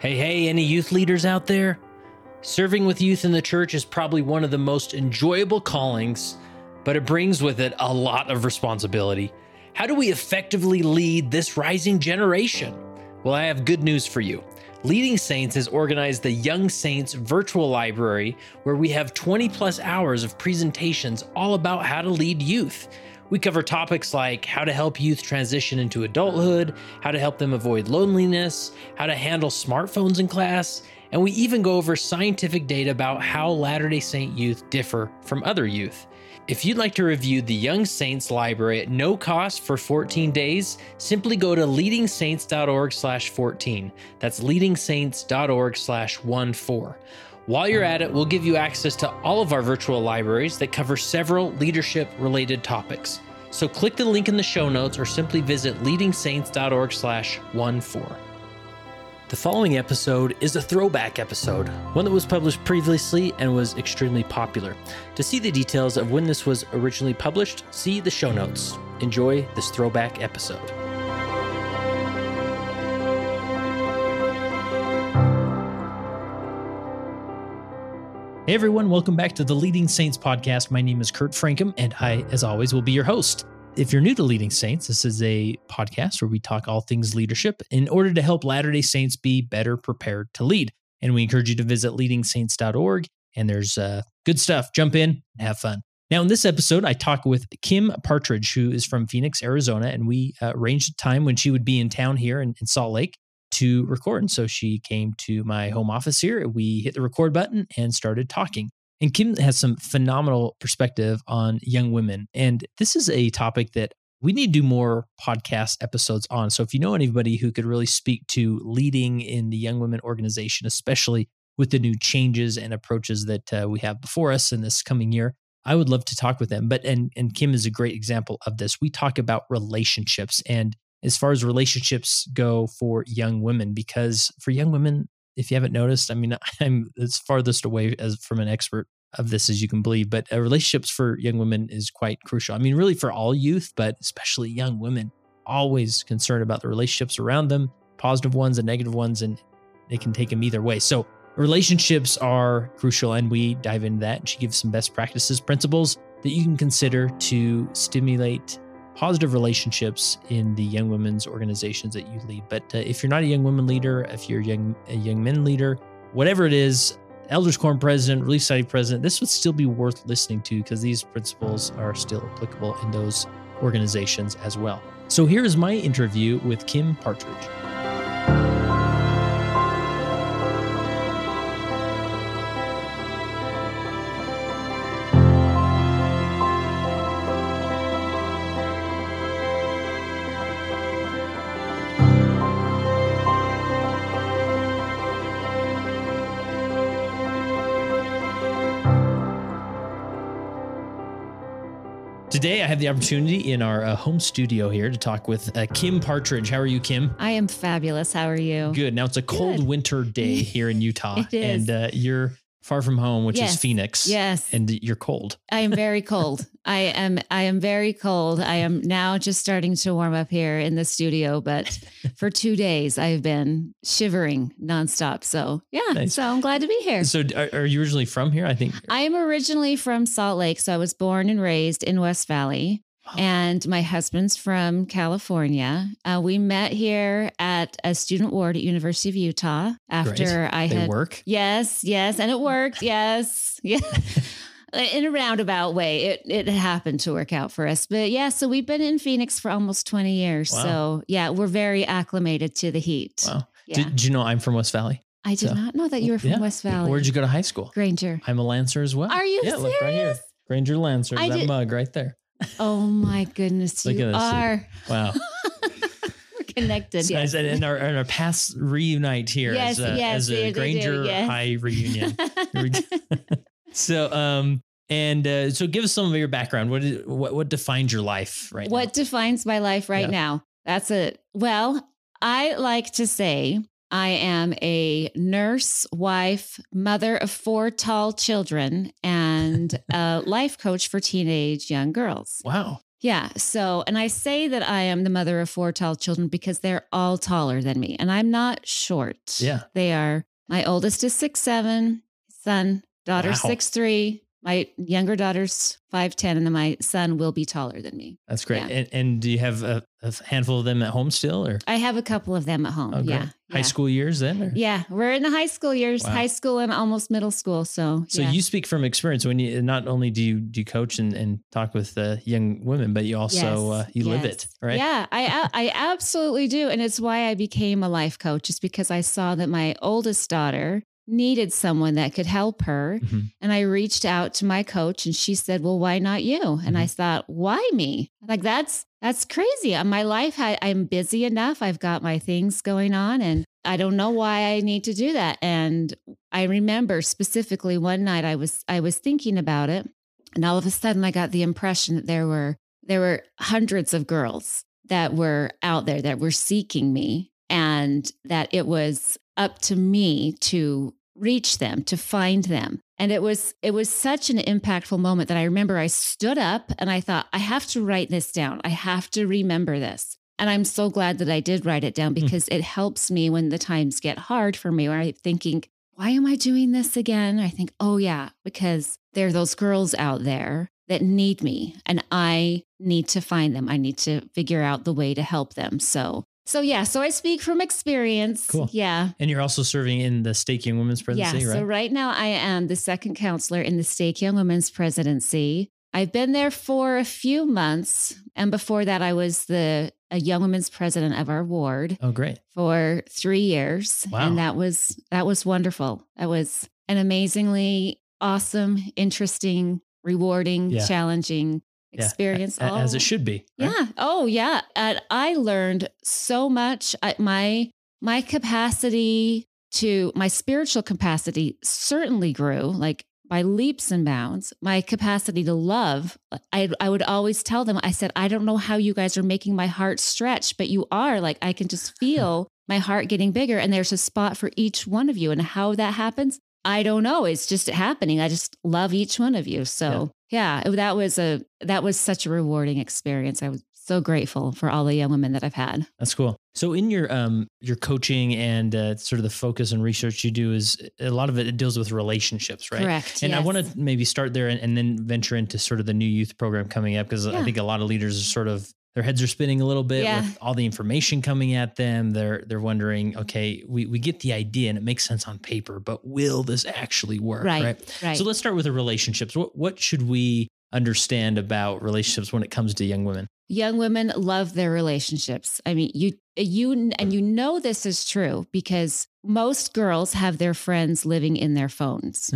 Hey, hey, any youth leaders out there? Serving with youth in the church is probably one of the most enjoyable callings, but it brings with it a lot of responsibility. How do we effectively lead this rising generation? Well, I have good news for you. Leading Saints has organized the Young Saints virtual library where we have 20 plus hours of presentations all about how to lead youth. We cover topics like how to help youth transition into adulthood, how to help them avoid loneliness, how to handle smartphones in class, and we even go over scientific data about how Latter day Saint youth differ from other youth. If you'd like to review the Young Saints library at no cost for 14 days, simply go to leadingsaints.org/14. That's leadingsaints.org/14. While you're at it, we'll give you access to all of our virtual libraries that cover several leadership related topics. So click the link in the show notes or simply visit leadingsaints.org/14. The following episode is a throwback episode, one that was published previously and was extremely popular. To see the details of when this was originally published, see the show notes. Enjoy this throwback episode. Hey everyone, welcome back to the Leading Saints podcast. My name is Kurt Francom, and I, as always, will be your host. If you're new to Leading Saints, this is a podcast where we talk all things leadership in order to help Latter day Saints be better prepared to lead. And we encourage you to visit leadingsaints.org, and there's uh, good stuff. Jump in and have fun. Now, in this episode, I talk with Kim Partridge, who is from Phoenix, Arizona, and we uh, arranged a time when she would be in town here in, in Salt Lake to record. And so she came to my home office here. We hit the record button and started talking. And Kim has some phenomenal perspective on young women. And this is a topic that we need to do more podcast episodes on. So if you know anybody who could really speak to leading in the young women organization, especially with the new changes and approaches that uh, we have before us in this coming year, I would love to talk with them. But and and Kim is a great example of this. We talk about relationships and as far as relationships go for young women because for young women if you haven't noticed i mean i'm as farthest away as from an expert of this as you can believe but uh, relationships for young women is quite crucial. I mean really for all youth but especially young women always concerned about the relationships around them positive ones and negative ones and they can take them either way. So relationships are crucial and we dive into that and she gives some best practices principles that you can consider to stimulate positive relationships in the young women's organizations that you lead. But uh, if you're not a young women leader, if you're a young a young men leader, whatever it is, elders quorum president, relief society president, this would still be worth listening to because these principles are still applicable in those organizations as well. So here is my interview with Kim Partridge. Today, I have the opportunity in our uh, home studio here to talk with uh, Kim Partridge. How are you, Kim? I am fabulous. How are you? Good. Now, it's a cold Good. winter day here in Utah, It is. and uh, you're far from home, which is Phoenix. Yes. And you're cold. I am very cold. I am I am very cold. I am now just starting to warm up here in the studio, but for 2 days I've been shivering nonstop. So, yeah. Nice. So, I'm glad to be here. So, are, are you originally from here? I think. I am originally from Salt Lake, so I was born and raised in West Valley. And my husband's from California. Uh, we met here at a student ward at University of Utah after I They had work. Yes, yes, and it worked. Yes, yeah. In a roundabout way, it it happened to work out for us. But yeah, so we've been in Phoenix for almost twenty years. Wow. So yeah, we're very acclimated to the heat. Wow. Yeah, Did, did you know I'm from West Valley? I did so- not know that you were from Yeah. West Valley. Where'd you go to high school? Granger? I'm a Lancer as well. Are you Yeah, look right here. Granger Lancer. I that did- mug right there. Oh my goodness, Look you at this. are. Wow. We're connected. It's yes. And, our, and our past reunite here Yes, as a, yes, as a they do, Granger yes. High reunion. so, um, and uh, so give us some of your background. What is, what what defines your life right what defines my life right Yeah. now? That's it. Well, I like to say I am a nurse, wife, mother of four tall children, and a life coach for teenage young girls. Wow. Yeah. So, and I say that I am the mother of four tall children because they're all taller than me, and I'm not short. Yeah. They are. My oldest is six seven, son, daughter Wow. six three. My younger daughter's five ten, and then my son will be taller than me. That's great. Yeah. And, and do you have a, a handful of them at home still, or I have a couple of them at home. Oh, yeah. high yeah. school years then? Or? Yeah, we're in the high school years, Wow. high school and almost middle school. So, So yeah. you speak from experience when you not only do you do you coach and, and talk with the young women, but you also Yes, uh, you live it, right? Yeah, I I absolutely do, and it's why I became a life coach. Is because I saw that my oldest daughter needed someone that could help her, Mhm. and I reached out to my coach, and she said, "Well, why not you?" And I Mm-hmm. thought, "Why me? Like that's that's crazy. Uh, My life, I, I'm busy enough. I've got my things going on, and I don't know why I need to do that." And I remember specifically one night I was I was thinking about it, and all of a sudden I got the impression that there were there were hundreds of girls that were out there that were seeking me and that it was up to me to reach them to find them. And it was it was such an impactful moment that i remember i stood up and i thought i have to write this down. I have to remember this. And i'm so glad that i did write it down mm-hmm. because it helps me when the times get hard for me where i'm thinking why am i doing this again? I think oh yeah because there are those girls out there that need me and I need to find them. I need to figure out the way to help them. So, so yeah, so I speak from experience. Cool. Yeah. And you're also serving in the Stake Young Women's Presidency, yeah. right? So right now I am the second counselor in the Stake Young Women's presidency. I've been there for a few months. And before that, I was the a young women's president of our ward oh, great. for three years. Wow. And that was that was wonderful. That was an amazingly awesome, interesting, rewarding, Yeah. challenging experience. A- As it should be. right? yeah. Oh, yeah. And I learned so much. My my capacity to my spiritual capacity certainly grew like by leaps and bounds. My capacity to love, I I would always tell them. I said, I don't know how you guys are making my heart stretch, but you are. Like I can just feel my heart getting bigger, and there's a spot for each one of you. And how that happens, I don't know. It's just happening. I just love each one of you. So yeah, it- that was a that was such a rewarding experience. I was so grateful for all the young women that I've had. That's cool. So in your um your coaching and uh, sort of the focus and research you do is a lot of it, it deals with relationships, right? Correct. And I want to maybe start there and, and then venture into sort of the new youth program coming up because I think a lot of leaders are sort of their heads are spinning a little bit Yeah. with all the information coming at them. They're they're wondering, okay, we, we get the idea and it makes sense on paper, but will this actually work? right, right. So let's start with the relationships. What what should we understand about relationships when it comes to young women? young women love their relationships. I mean, you you and you know this is true because most girls have their friends living in their phones.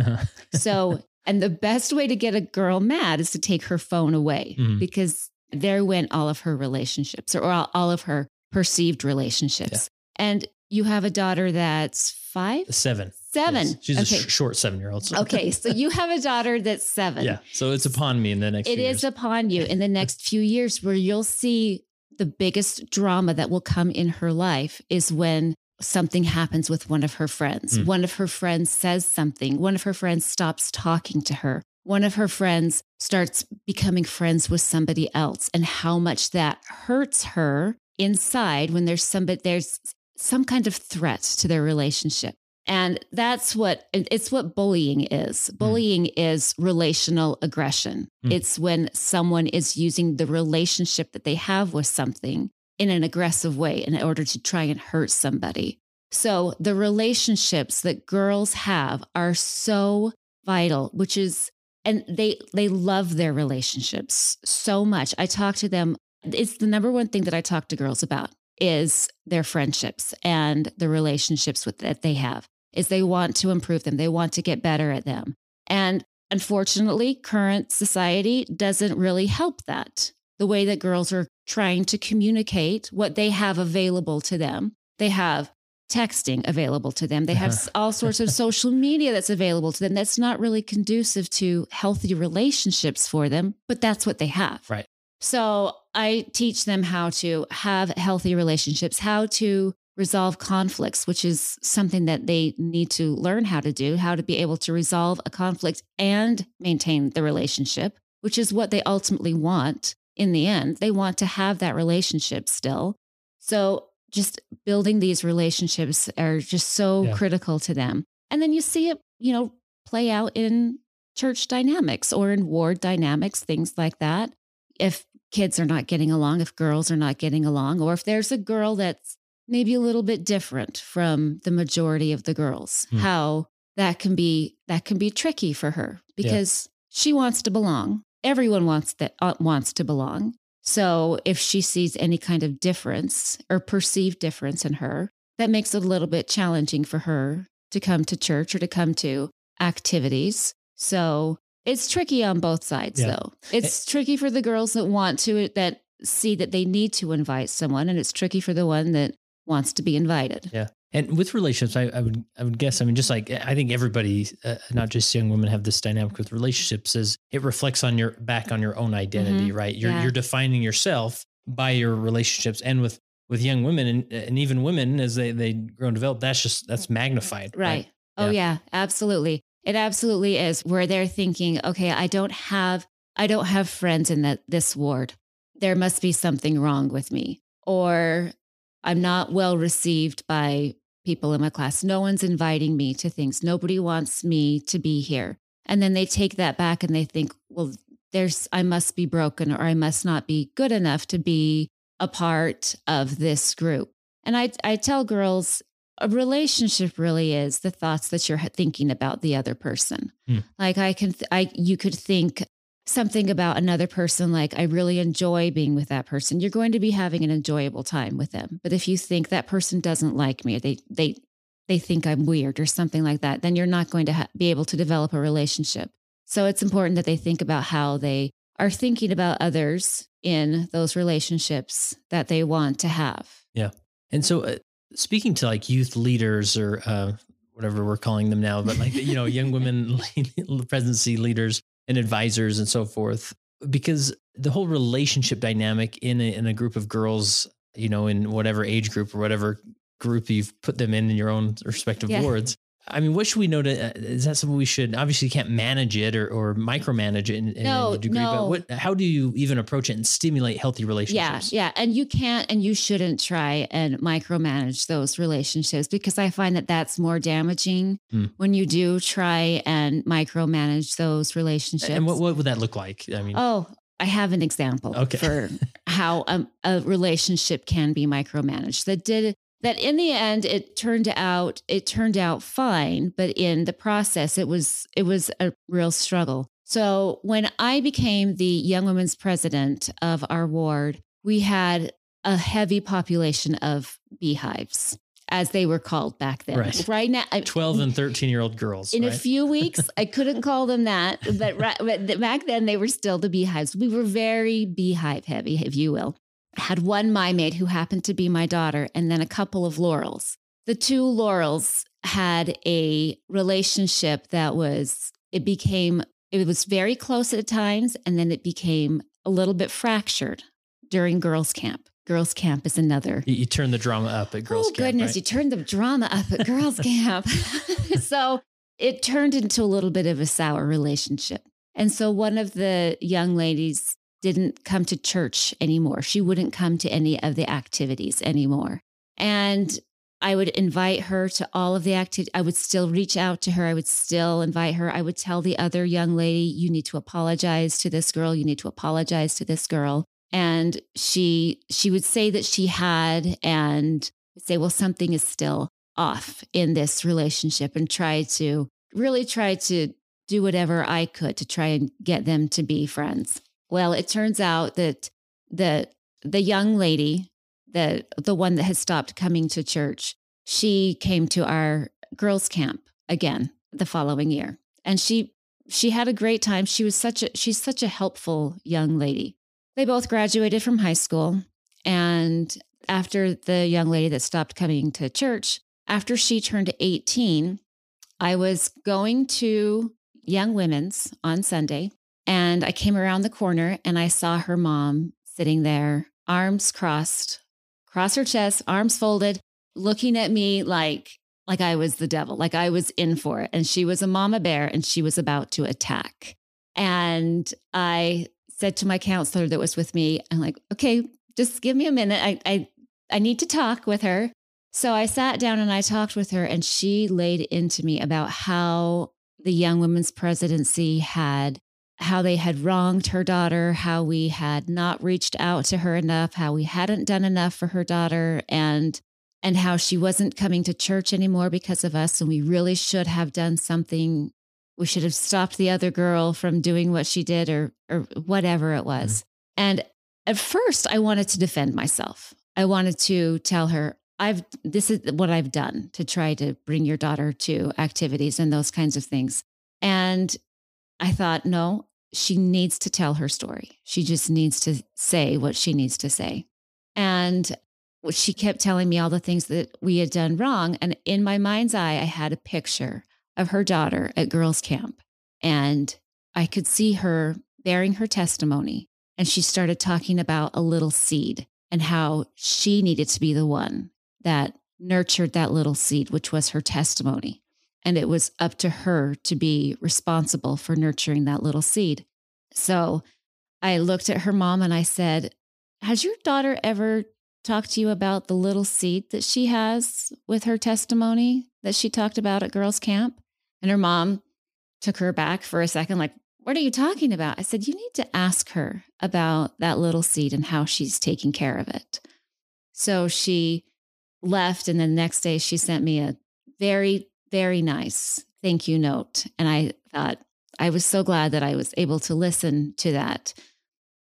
So, and the best way to get a girl mad is to take her phone away Mhm. because there went all of her relationships or all, all of her perceived relationships. And you have a daughter that's five, Seven. seven. Yes. She's okay. a sh- short seven year old. So. okay. So you have a daughter that's seven. yeah. So it's upon me in the next It is years. upon you in the next few years where you'll see the biggest drama that will come in her life is when something happens with one of her friends. Mm. One of her friends says something. One of her friends stops talking to her. One of her friends starts becoming friends with somebody else and how much that hurts her inside when there's somebody there's some kind of threat to their relationship. And that's what it's what bullying is. Bullying is relational aggression. Mm. It's when someone is using the relationship that they have with something in an aggressive way in order to try and hurt somebody. So the relationships that girls have are so vital, which is and they they love their relationships so much. I talk to them it's the number one thing that I talk to girls about is their friendships and the relationships with that they have is they want to improve them. They want to get better at them. And unfortunately, current society doesn't really help that. The way that girls are trying to communicate what they have available to them. They have texting available to them. They have Uh-huh. all sorts of social media that's available to them. That's not really conducive to healthy relationships for them, but that's what they have. Right. So I teach them how to have healthy relationships, how to resolve conflicts, which is something that they need to learn how to do, how to be able to resolve a conflict and maintain the relationship, which is what they ultimately want. in the end. They want to have that relationship still. So just building these relationships are just so Yeah. critical to them. And then you see it, you know, play out in church dynamics or in ward dynamics, things like that. If kids are not getting along, if girls are not getting along, or if there's a girl that's maybe a little bit different from the majority of the girls, Hmm. how that can be that can be tricky for her because she wants to belong. Everyone wants that uh, wants to belong. So if she sees any kind of difference or perceived difference in her, that makes it a little bit challenging for her to come to church or to come to activities. So it's tricky on both sides Yeah. though. Eh it's tricky for the girls that want to eh, that see that they need to invite someone and it's tricky for the one that wants to be invited. Yeah. And with relationships, I, I would I would guess. I mean, just like I think everybody, uh, not just young women, have this dynamic with relationships. Is it reflects on your back on your own identity, right? You're Mm-hmm. Yeah. you're defining yourself by your relationships, and with with young women and and even women as they they grow and develop. That's just that's magnified, Right. Oh yeah, absolutely. It absolutely is where they're thinking, okay, I don't have I don't have friends in that this ward. There must be something wrong with me or I'm not well received by people in my class. No one's inviting me to things. Nobody wants me to be here. And then they take that back and they think, well, there's I must be broken or I must not be good enough to be a part of this group. And I I tell girls a relationship really is the thoughts that you're thinking about the other person. Hmm. Like I can, th- I you could think something about another person, like I really enjoy being with that person. You're going to be having an enjoyable time with them. But if you think that person doesn't like me, they they they think I'm weird or something like that, then you're not going to ha- be able to develop a relationship. So it's important that they think about how they are thinking about others in those relationships that they want to have. Yeah. And so, uh, speaking to like youth leaders or uh, whatever we're calling them now, but like you know, young women presidency leaders and advisors and so forth, because the whole relationship dynamic in a, in a group of girls, you know, in whatever age group or whatever group you've put them in in your own respective Yeah. wards. I mean, what should we know to? Uh, is that something we should? Obviously, can't manage it or, or micromanage it in, in No, a degree. But what? How do you even approach it and stimulate healthy relationships? yeah. Yeah, and you can't and you shouldn't try and micromanage those relationships because I find that that's more damaging Hmm. when you do try and micromanage those relationships. And what, what would that look like? I mean, Oh, I have an example Okay. for how a, a relationship can be micromanaged. That did that in the end it turned out it turned out fine, but in the process it was it was a real struggle. So when I became the young women's president of our ward, we had a heavy population of beehives, as they were called back then. Right. now, I- 12 and 13 year old girls. in a few weeks, I couldn't call them that, but, right, but back then they were still the beehives. We were very beehive heavy, if you will. Had one Mia Maid who happened to be my daughter, and then a couple of Laurels. The two Laurels had a relationship that was, it became, it was very close at times, and then it became a little bit fractured during girls' camp. Girls' camp is another you, you turn the drama up at girls' oh camp, goodness, right? you turned the drama up at girls' camp. so it turned into a little bit of a sour relationship. And so one of the young ladies didn't come to church anymore. She wouldn't come to any of the activities anymore. And I would invite her to all of the activities. I would still reach out to her. I would still invite her. I would tell the other young lady, you need to apologize to this girl. You need to apologize to this girl. And she she would say that she had and say, well, something is still off in this relationship and try to really try to do whatever I could to try and get them to be friends. Well, it turns out that the the young lady, the the one that had stopped coming to church, she came to our girls camp again the following year. And she she had a great time. She was such a she's such a helpful young lady. They both graduated from high school and after the young lady that stopped coming to church, after she turned 18, I was going to Young Women's on Sunday and I came around the corner and I saw her mom sitting there, arms crossed, cross her chest, arms folded, looking at me like like I was the devil, like I was in for it. And she was a mama bear and she was about to attack. And I said to my counselor that was with me, I'm like, okay, just give me a minute. I, I, I need to talk with her. So I sat down and I talked with her, and she laid into me about how the Young Women's Presidency had, how they had wronged her daughter, how we had not reached out to her enough, how we hadn't done enough for her daughter, and and how she wasn't coming to church anymore because of us, and we really should have done something. We should have stopped the other girl from doing what she did, or or whatever it was. Mm-hmm. And at first, I wanted to defend myself. I wanted to tell her, I've this is what I've done to try to bring your daughter to activities and those kinds of things. And I thought, no, she needs to tell her story. She just needs to say what she needs to say. And she kept telling me all the things that we had done wrong. And in my mind's eye, I had a picture of her daughter at girls' camp. And I could see her bearing her testimony. And she started talking about a little seed and how she needed to be the one that nurtured that little seed, which was her testimony. And it was up to her to be responsible for nurturing that little seed. So I looked at her mom and I said, Has your daughter ever talked to you about the little seed that she has with her testimony that she talked about at girls' camp? And her mom took her back for a second, like, What are you talking about? I said, You need to ask her about that little seed and how she's taking care of it. So she left. And the next day, she sent me a very, very nice thank you note. And I thought, I was so glad that I was able to listen to that.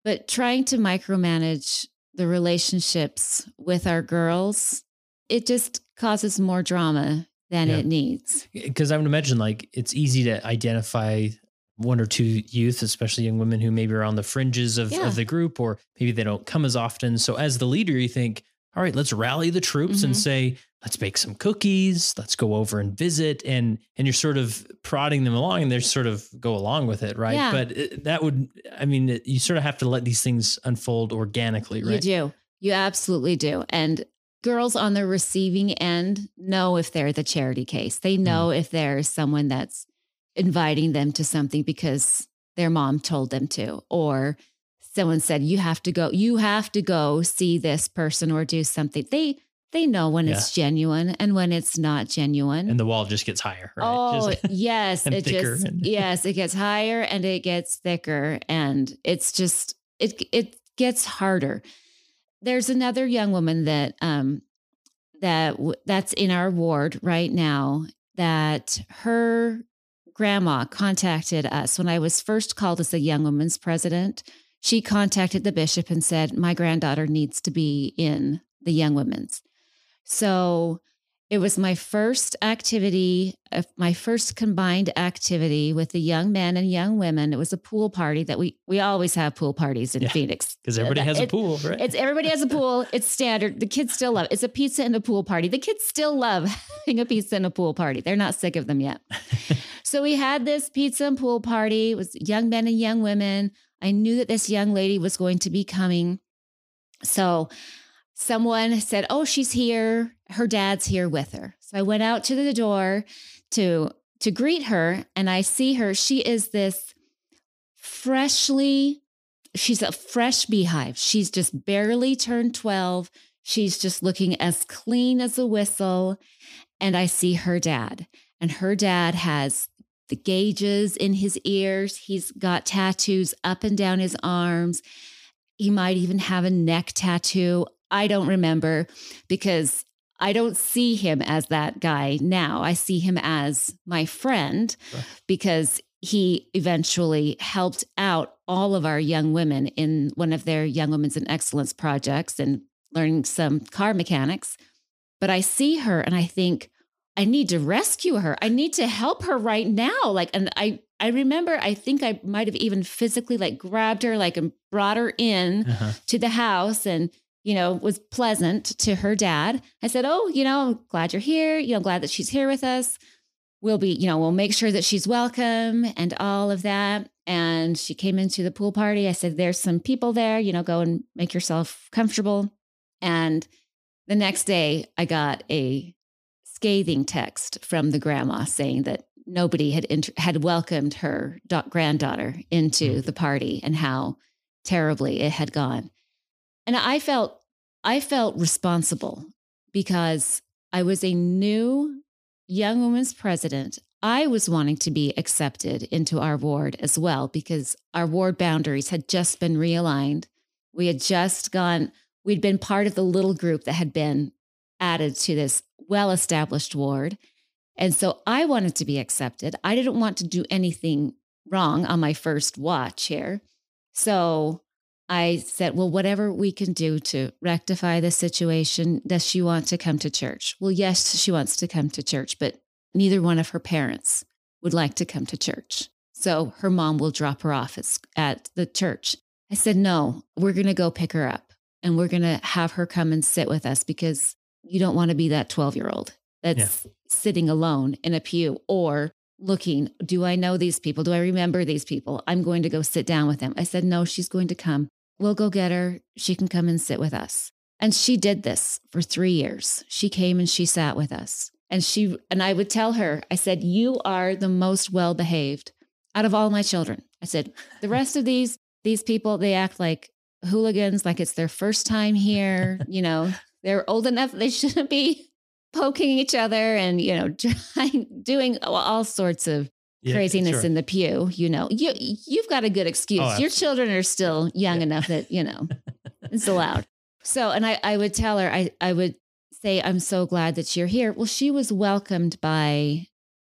But trying to micromanage the relationships with our girls, it just causes more drama than yeah. it needs. Because I would imagine like it's easy to identify one or two youth, especially young women who maybe are on the fringes of, yeah. of the group, or maybe they don't come as often. So as the leader, you think, all right, let's rally the troops mm-hmm. and say, let's bake some cookies, let's go over and visit. And and you're sort of prodding them along and they're sort of go along with it, right? Yeah. But it, that would, I mean, you sort of have to let these things unfold organically, right? You do. You absolutely do. And girls on the receiving end know if they're the charity case. They mm. know mm. if there's someone that's inviting them to something because their mom told them to, or someone said you have to go you have to go see this person or do something they they know when yeah. it's genuine and when it's not genuine and the wall just gets higher right? oh just, yes it just and- yes it gets higher and it gets thicker and it's just it it gets harder there's another young woman that um that that's in our ward right now that her grandma contacted us when I was first called as a young women's president she contacted the bishop and said, My granddaughter needs to be in the Young Women's. So it was my first activity, uh, my first combined activity with the young men and young women. It was a pool party that we we always have pool parties in yeah, Phoenix because everybody has it, a pool, right? It's everybody has a pool. It's standard. The kids still love it. It's a pizza and a pool party. The kids still love having a pizza and a pool party. They're not sick of them yet. so we had this pizza and pool party. It was young men and young women. I knew that this young lady was going to be coming. So someone said, Oh, she's here. Her dad's here with her. So I went out to the door to to greet her and I see her. She is this freshly, she's a fresh beehive. She's just barely turned 12. She's just looking as clean as a whistle. And I see her dad. And her dad has the gauges in his ears. He's got tattoos up and down his arms. He might even have a neck tattoo. I don't remember because I don't see him as that guy now. I see him as my friend right. because he eventually helped out all of our young women in one of their Young Women's in Excellence projects and learning some car mechanics. But I see her and I think, I need to rescue her. I need to help her right now. Like, and I, I remember, I think I might have even physically like grabbed her, like, and brought her in uh-huh. to the house and, you know, was pleasant to her dad. I said, Oh, you know, I'm glad you're here. You know, I'm glad that she's here with us. We'll be, you know, we'll make sure that she's welcome and all of that. And she came into the pool party. I said, There's some people there, you know, go and make yourself comfortable. And the next day, I got a scathing text from the grandma saying that nobody had inter- had welcomed her da- granddaughter into mm-hmm. the party and how terribly it had gone. And I felt I felt responsible because I was a new young woman's president. I was wanting to be accepted into our ward as well because our ward boundaries had just been realigned. We had just gone, we'd been part of the little group that had been added to this well established ward. And so I wanted to be accepted. I didn't want to do anything wrong on my first watch here. So I said, Well, whatever we can do to rectify the situation, does she want to come to church? Well, yes, she wants to come to church, but neither one of her parents would like to come to church. So her mom will drop her off at the church. I said, No, we're going to go pick her up and we're going to have her come and sit with us because you don't want to be that 12 year old that's yeah. sitting alone in a pew or looking, do I know these people? Do I remember these people? I'm going to go sit down with them. I said, no, she's going to come. We'll go get her. She can come and sit with us. And she did this for three years. She came and she sat with us. And she and I would tell her, I said, You are the most well behaved out of all my children. I said, the rest of these, these people, they act like hooligans, like it's their first time here. You know, they're old enough, they shouldn't be poking each other and you know trying doing all sorts of yeah, craziness sure. in the pew you know you you've got a good excuse oh, your children are still young yeah. enough that you know it's allowed so and i i would tell her i i would say i'm so glad that you're here well she was welcomed by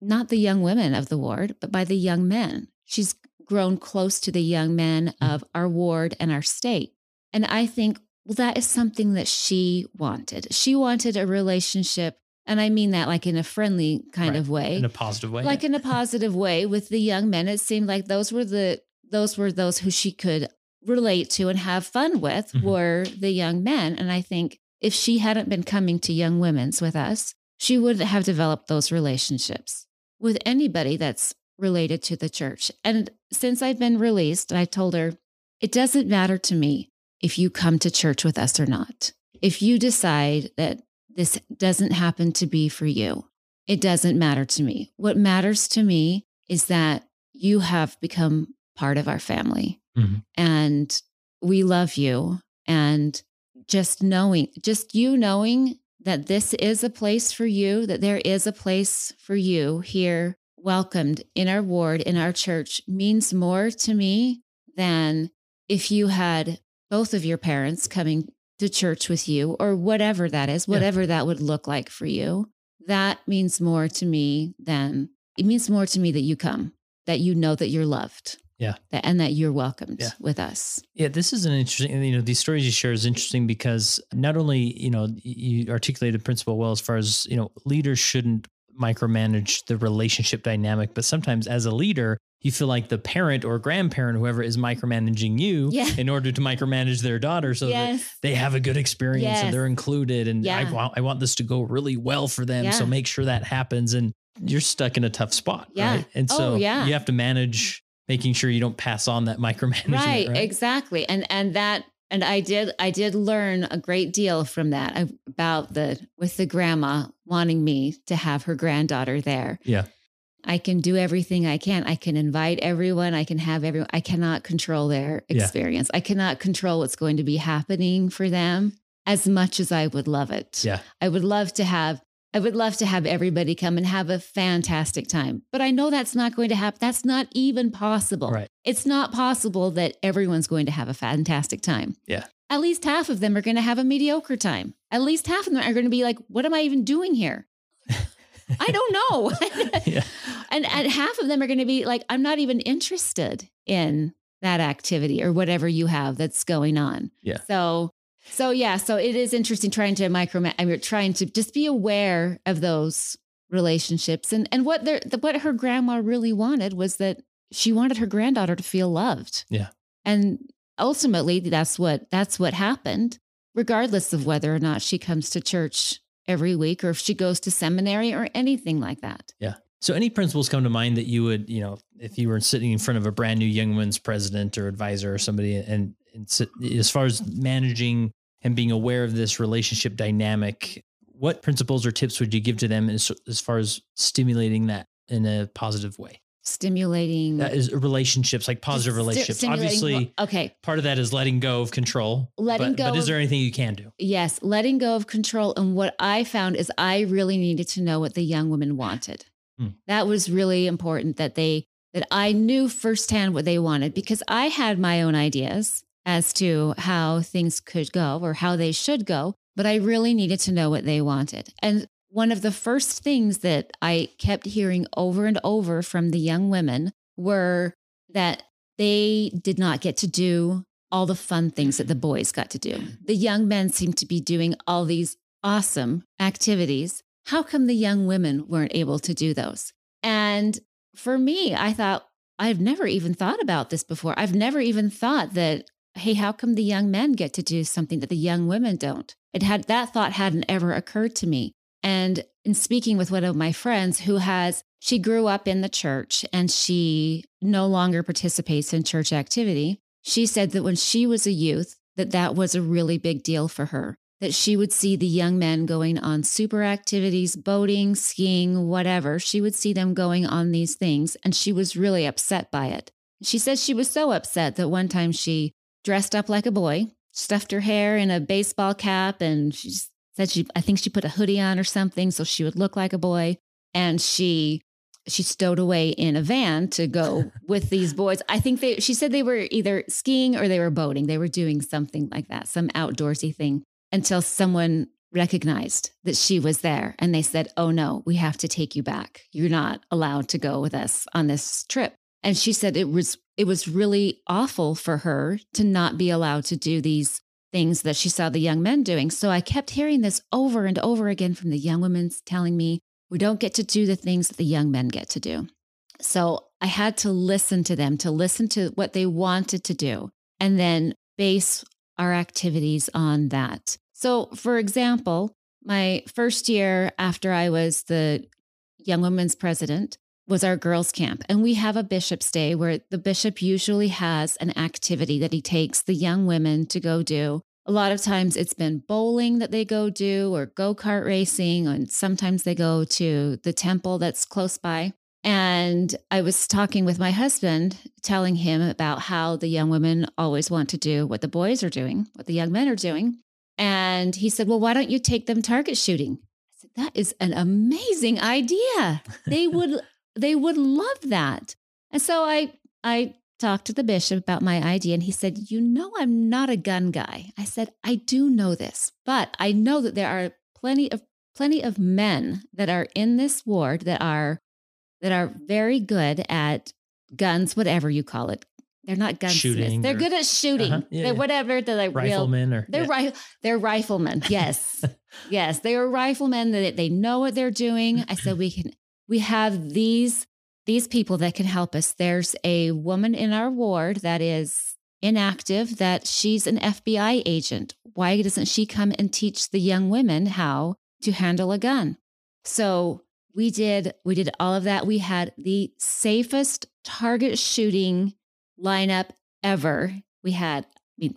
not the young women of the ward but by the young men she's grown close to the young men mm. of our ward and our state and i think well, that is something that she wanted. She wanted a relationship. And I mean that like in a friendly kind right. of way. In a positive way. Like in a positive way with the young men. It seemed like those were the those were those who she could relate to and have fun with mm-hmm. were the young men. And I think if she hadn't been coming to young women's with us, she wouldn't have developed those relationships with anybody that's related to the church. And since I've been released, I told her, it doesn't matter to me if you come to church with us or not. If you decide that this doesn't happen to be for you, it doesn't matter to me. What matters to me is that you have become part of our family mm-hmm. and we love you. And just knowing, just you knowing that this is a place for you, that there is a place for you here, welcomed in our ward, in our church, means more to me than if you had both of your parents coming to church with you or whatever that is, whatever yeah. that would look like for you, that means more to me than it means more to me that you come, that you know that you're loved. Yeah. That, and that you're welcomed yeah. with us. Yeah. This is an interesting, you know, these stories you share is interesting because not only, you know, you articulated the principle well as far as, you know, leaders shouldn't micromanage the relationship dynamic, but sometimes as a leader, you feel like the parent or grandparent, whoever is micromanaging you yeah. in order to micromanage their daughter so yes. that they have a good experience yes. and they're included. And yeah. I, want, I want this to go really well for them. Yeah. So make sure that happens. And you're stuck in a tough spot. Yeah. Right? And so oh, yeah. you have to manage making sure you don't pass on that micromanagement. Right, right, exactly. And, and that, and I did, I did learn a great deal from that uh, about the, with the grandma wanting me to have her granddaughter there. Yeah I can do everything I can. I can invite everyone. I can have everyone. I cannot control their experience. Yeah. I cannot control what's going to be happening for them as much as I would love it. Yeah. I would love to have I would love to have everybody come and have a fantastic time. But I know that's not going to happen. That's not even possible. Right. It's not possible that everyone's going to have a fantastic time. Yeah. At least half of them are going to have a mediocre time. At least half of them are going to be like, what am I even doing here? I don't know. yeah. And, and half of them are going to be like, I'm not even interested in that activity or whatever you have that's going on. Yeah. So, so yeah, so it is interesting trying to micro, I mean, trying to just be aware of those relationships and, and what their, what her grandma really wanted was that she wanted her granddaughter to feel loved. Yeah. And ultimately that's what, that's what happened, regardless of whether or not she comes to church every week or if she goes to seminary or anything like that. Yeah. So any principles come to mind that you would, you know, if you were sitting in front of a brand new young women's president or advisor or somebody and, and sit, as far as managing and being aware of this relationship dynamic, what principles or tips would you give to them as, as far as stimulating that in a positive way? Stimulating That is relationships, like positive sti- relationships. Obviously, okay part of that is letting go of control. Letting but, go But is there anything you can do? yes letting go of control and what i found is i really needed to know what the young women wanted Hmm. that was really important that they that i knew firsthand what they wanted because i had my own ideas as to how things could go or how they should go but i really needed to know what they wanted and one of the first things that i kept hearing over and over from the young women were that they did not get to do all the fun things that the boys got to do. The young men seemed to be doing all these awesome activities. How come the young women weren't able to do those? And for me, I thought, I've never even thought about this before. I've never even thought that, hey, how come the young men get to do something that the young women don't? It had that thought hadn't ever occurred to me. And in speaking with one of my friends who has, she grew up in the church and she no longer participates in church activity. She said that when she was a youth, that that was a really big deal for her, that she would see the young men going on super activities, boating, skiing, whatever. She would see them going on these things and she was really upset by it. She says she was so upset that one time she dressed up like a boy, stuffed her hair in a baseball cap, and she said she, I think she put a hoodie on or something so she would look like a boy. And she, she stowed away in a van to go with these boys. I think they, she said they were either skiing or they were boating. They were doing something like that, some outdoorsy thing until someone recognized that she was there and they said, Oh no, we have to take you back. You're not allowed to go with us on this trip. And she said it was it was really awful for her to not be allowed to do these things that she saw the young men doing. So I kept hearing this over and over again from the young women telling me, we don't get to do the things that the young men get to do. So I had to listen to them, to listen to what they wanted to do, and then base our activities on that. So, for example, my first year after I was the Young Women's President was our girls' camp. And we have a bishop's day where the bishop usually has an activity that he takes the young women to go do. A lot of times it's been bowling that they go do or go kart racing, and sometimes they go to the temple that's close by. And I was talking with my husband, telling him about how the young women always want to do what the boys are doing, what the young men are doing. And he said, Well, why don't you take them target shooting? I said, That is an amazing idea. They would they would love that. And so I I talked to the bishop about my idea and he said, "You know I'm not a gun guy." I said, "I do know this, but I know that there are plenty of plenty of men that are in this ward that are that are very good at guns, whatever you call it. They're not gunsmiths. Shooting They're or- good at shooting. Uh-huh. Yeah, They're yeah. whatever. They're like real Riflemen or they're yeah. ri- they're riflemen. Yes. yes. They are riflemen that they know what they're doing. I said we can we have these these people that can help us. There's a woman in our ward that is inactive that she's an FBI agent. Why doesn't she come and teach the young women how to handle a gun? So we did we did all of that. We had the safest target shooting lineup ever. We had I mean,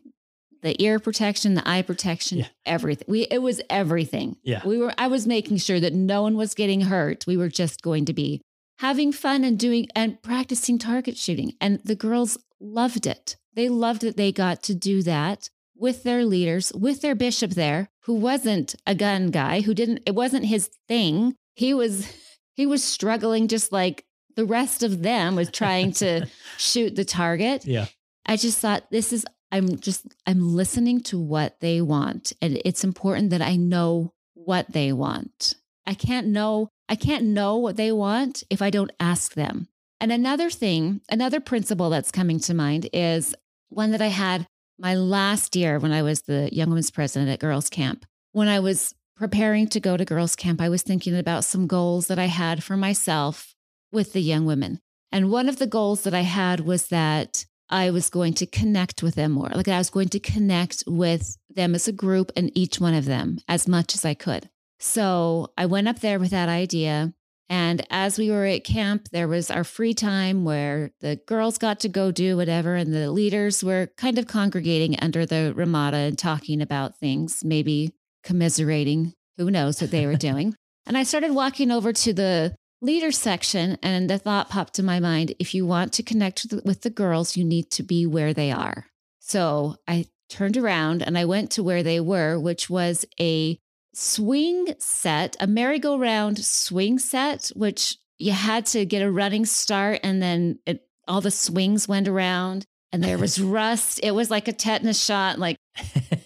the ear protection, the eye protection, Yeah. everything. We it was everything. Yeah. We were I was making sure that no one was getting hurt. We were just going to be having fun and doing and practicing target shooting. And the girls loved it. They loved that they got to do that with their leaders, with their bishop there, who wasn't a gun guy, who didn't it wasn't his thing. He was he was struggling just like the rest of them with trying to shoot the target. Yeah. I just thought this is I'm just I'm listening to what they want and it's important that I know what they want. I can't know I can't know what they want if I don't ask them. And another thing, another principle that's coming to mind is one that I had my last year when I was the Young Women's President at Girls Camp. When I was preparing to go to Girls Camp, I was thinking about some goals that I had for myself with the young women. And one of the goals that I had was that I was going to connect with them more. Like I was going to connect with them as a group and each one of them as much as I could. So I went up there with that idea. And as we were at camp, there was our free time where the girls got to go do whatever, and the leaders were kind of congregating under the Ramada and talking about things, maybe commiserating, who knows what they were doing. and I started walking over to the leader section, and the thought popped to my mind if you want to connect with the, with the girls, you need to be where they are. So I turned around and I went to where they were, which was a swing set, a merry-go-round swing set, which you had to get a running start and then it, all the swings went around and there was rust. It was like a tetanus shot, like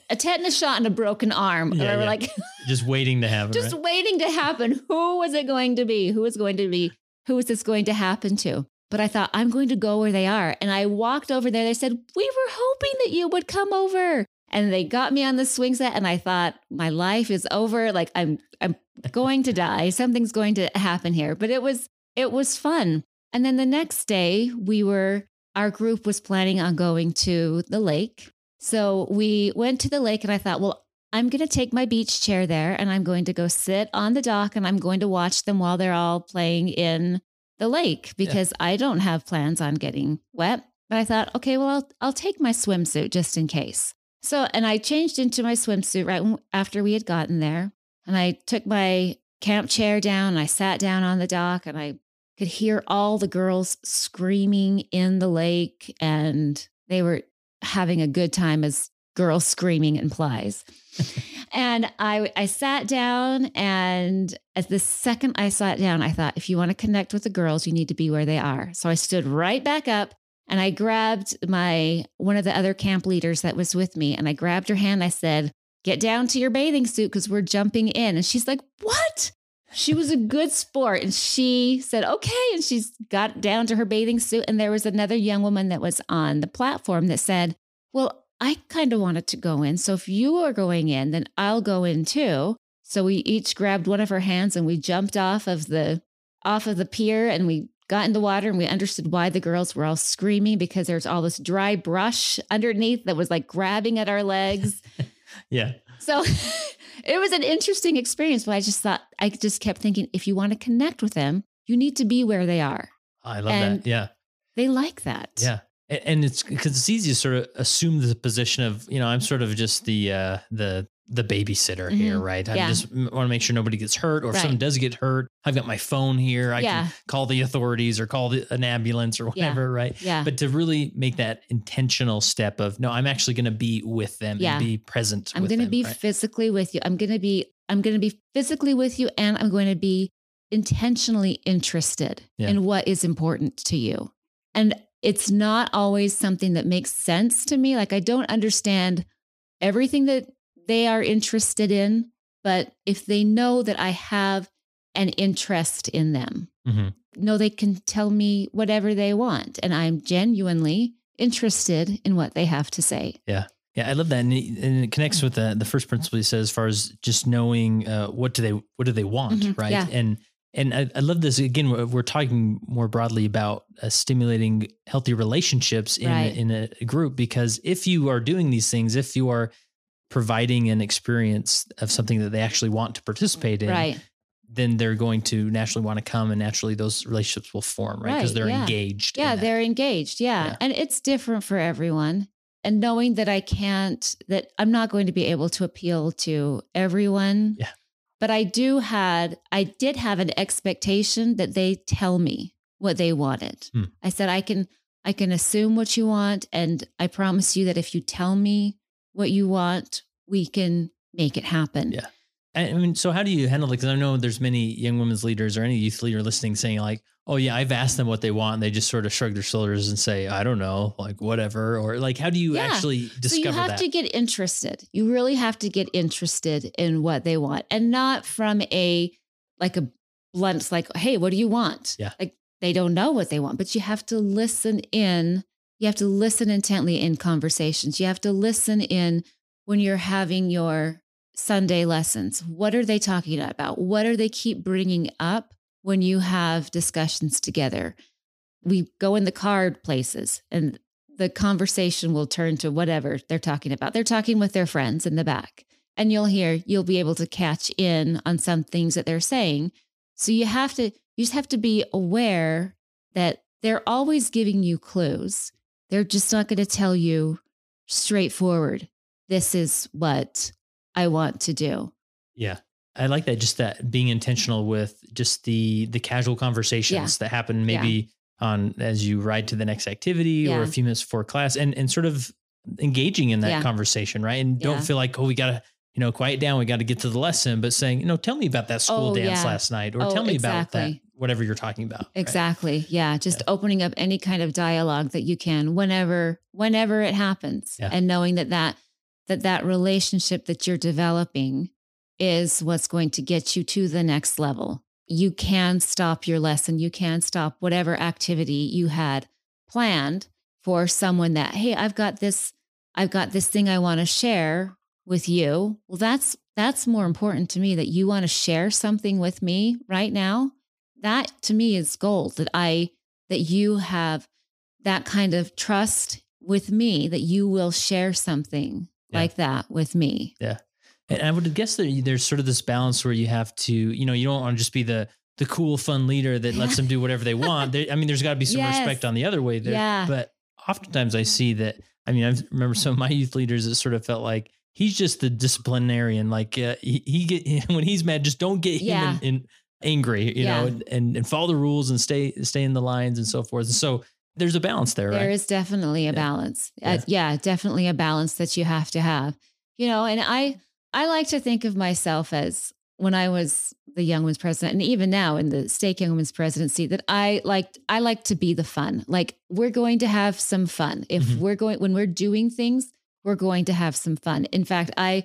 a tetanus shot and a broken arm. Yeah, and yeah. like, Just waiting to happen. just right? waiting to happen. Who was it going to be? Who was going to be? Who was this going to happen to? But I thought, I'm going to go where they are. And I walked over there. They said, We were hoping that you would come over. And they got me on the swing set. And I thought, my life is over. Like I'm I'm going to die. Something's going to happen here. But it was it was fun. And then the next day we were our group was planning on going to the lake. So we went to the lake and I thought, well, I'm going to take my beach chair there and I'm going to go sit on the dock and I'm going to watch them while they're all playing in the lake because I don't have plans on getting wet. But I thought, okay, well, I'll, I'll take my swimsuit just in case. So, and I changed into my swimsuit right after we had gotten there. And I took my camp chair down and I sat down on the dock and I could hear all the girls screaming in the lake and they were having a good time as girls screaming implies. and I I sat down and at the second I sat down, I thought, if you want to connect with the girls, you need to be where they are. So I stood right back up and I grabbed my one of the other camp leaders that was with me and I grabbed her hand. I said, get down to your bathing suit because we're jumping in. And she's like, what? She was a good sport. And she said, okay. And she's got down to her bathing suit. And there was another young woman that was on the platform that said, well, I kind of wanted to go in. So if you are going in, then I'll go in too. So we each grabbed one of her hands and we jumped off of the off of the pier and we got in the water and we understood why the girls were all screaming because there's all this dry brush underneath that was like grabbing at our legs. yeah. So it was an interesting experience, but I just thought, I just kept thinking, if you want to connect with them, you need to be where they are. I love And- that. Yeah. They like that. Yeah. And it's because it's easy to sort of assume the position of, you know, I'm sort of just the, uh, the, the babysitter here, Mhm. right? I Yeah. just want to make sure nobody gets hurt or if Right. someone does get hurt, I've got my phone here. I Yeah. can call the authorities or call the, an ambulance or Yeah. whatever, right? Yeah. But to really make that intentional step of, no, I'm actually going to be with them Yeah. and be present I'm going to be right? physically with you. I'm going to be I'm going to be physically with you and I'm going to be intentionally interested Yeah. in what is important to you. And it's not always something that makes sense to me. Like I don't understand everything that they are interested in, but if they know that I have an interest in them, Mhm. know they can tell me whatever they want and I'm genuinely interested in what they have to say. Yeah, Yeah, I love that, and it, and it connects with the the first principle he says, as far as just knowing uh, what do they what do they want, Mhm, right? yeah. And and I, I love this again. We're, we're talking more broadly about uh, stimulating healthy relationships in Right. a, in a group because if you are doing these things, if you are providing an experience of something that they actually want to participate in, Right. then they're going to naturally want to come, and naturally those relationships will form, right? Because Right, they're yeah. engaged. Yeah, they're engaged. Yeah. Yeah. And it's different for everyone. And knowing that I can't, that I'm not going to be able to appeal to everyone. Yeah. But I do had, I did have an expectation that they tell me what they wanted. Hmm. I said, I can, I can assume what you want. And I promise you that if you tell me what you want, we can make it happen. Yeah. I mean, so how do you handle it? Because I know there's many young women's leaders or any youth leader listening saying like, "Oh yeah, I've asked them what they want," and they just sort of shrug their shoulders and say, "I don't know," like whatever. Or like, how do you Yeah. actually So discover you have that? to get interested. You really have to get interested in what they want and not from a like a blunt like, "Hey, what do you want?" Yeah. Like they don't know what they want, but you have to listen in. You have to listen intently in conversations. You have to listen in when you're having your Sunday lessons. What are they talking about? What are they keep bringing up when you have discussions together? We go in the card places and the conversation will turn to whatever they're talking about. They're talking with their friends in the back, and you'll hear, you'll be able to catch in on some things that they're saying. So you have to, you just have to be aware that they're always giving you clues. They're just not going to tell you straightforward, this is what I want to do. yeah. I like that. Just that being intentional with just the the casual conversations that happen maybe on as you ride to the next activity or Yeah. a few minutes before class, and and sort of engaging in that Yeah. conversation, right? And don't Yeah. feel like oh we gotta you know quiet down, we got to get to the lesson, but saying you know tell me about that school Oh, dance yeah. last night, or Oh, tell me about that exactly. Whatever you're talking about. right? Exactly. Yeah. Just opening up any kind of dialogue that you can whenever, whenever it happens Yeah. and knowing that that, that that relationship that you're developing is what's going to get you to the next level. You can stop your lesson. You can stop whatever activity you had planned for someone that, Hey, I've got this, I've got this thing I want to share with you. Well, that's, that's more important to me that you want to share something with me right now that to me is gold that i that you have that kind of trust with me that you will share something Yeah. like that with me Yeah. And I would guess that there's sort of this balance where you have to, you know, you don't want to just be the the cool, fun leader that lets them do whatever they want. There, I mean, there's got to be some Yes. respect on the other way there. Yeah. But oftentimes I see that. I mean, I remember some of my youth leaders that sort of felt like he's just the disciplinarian. Like uh, he, he get when he's mad, just don't get him Yeah. in, in angry, you Yeah. know, and, and follow the rules and stay stay in the lines and so forth. And so there's a balance there, There is right? definitely a Yeah. balance Yeah. Uh, yeah definitely a balance that you have to have you know and i i like to think of myself as when i was the young women's president and even now in the state young women's presidency that i like i like to be the fun like we're going to have some fun if Mhm. we're going when we're doing things we're going to have some fun in fact i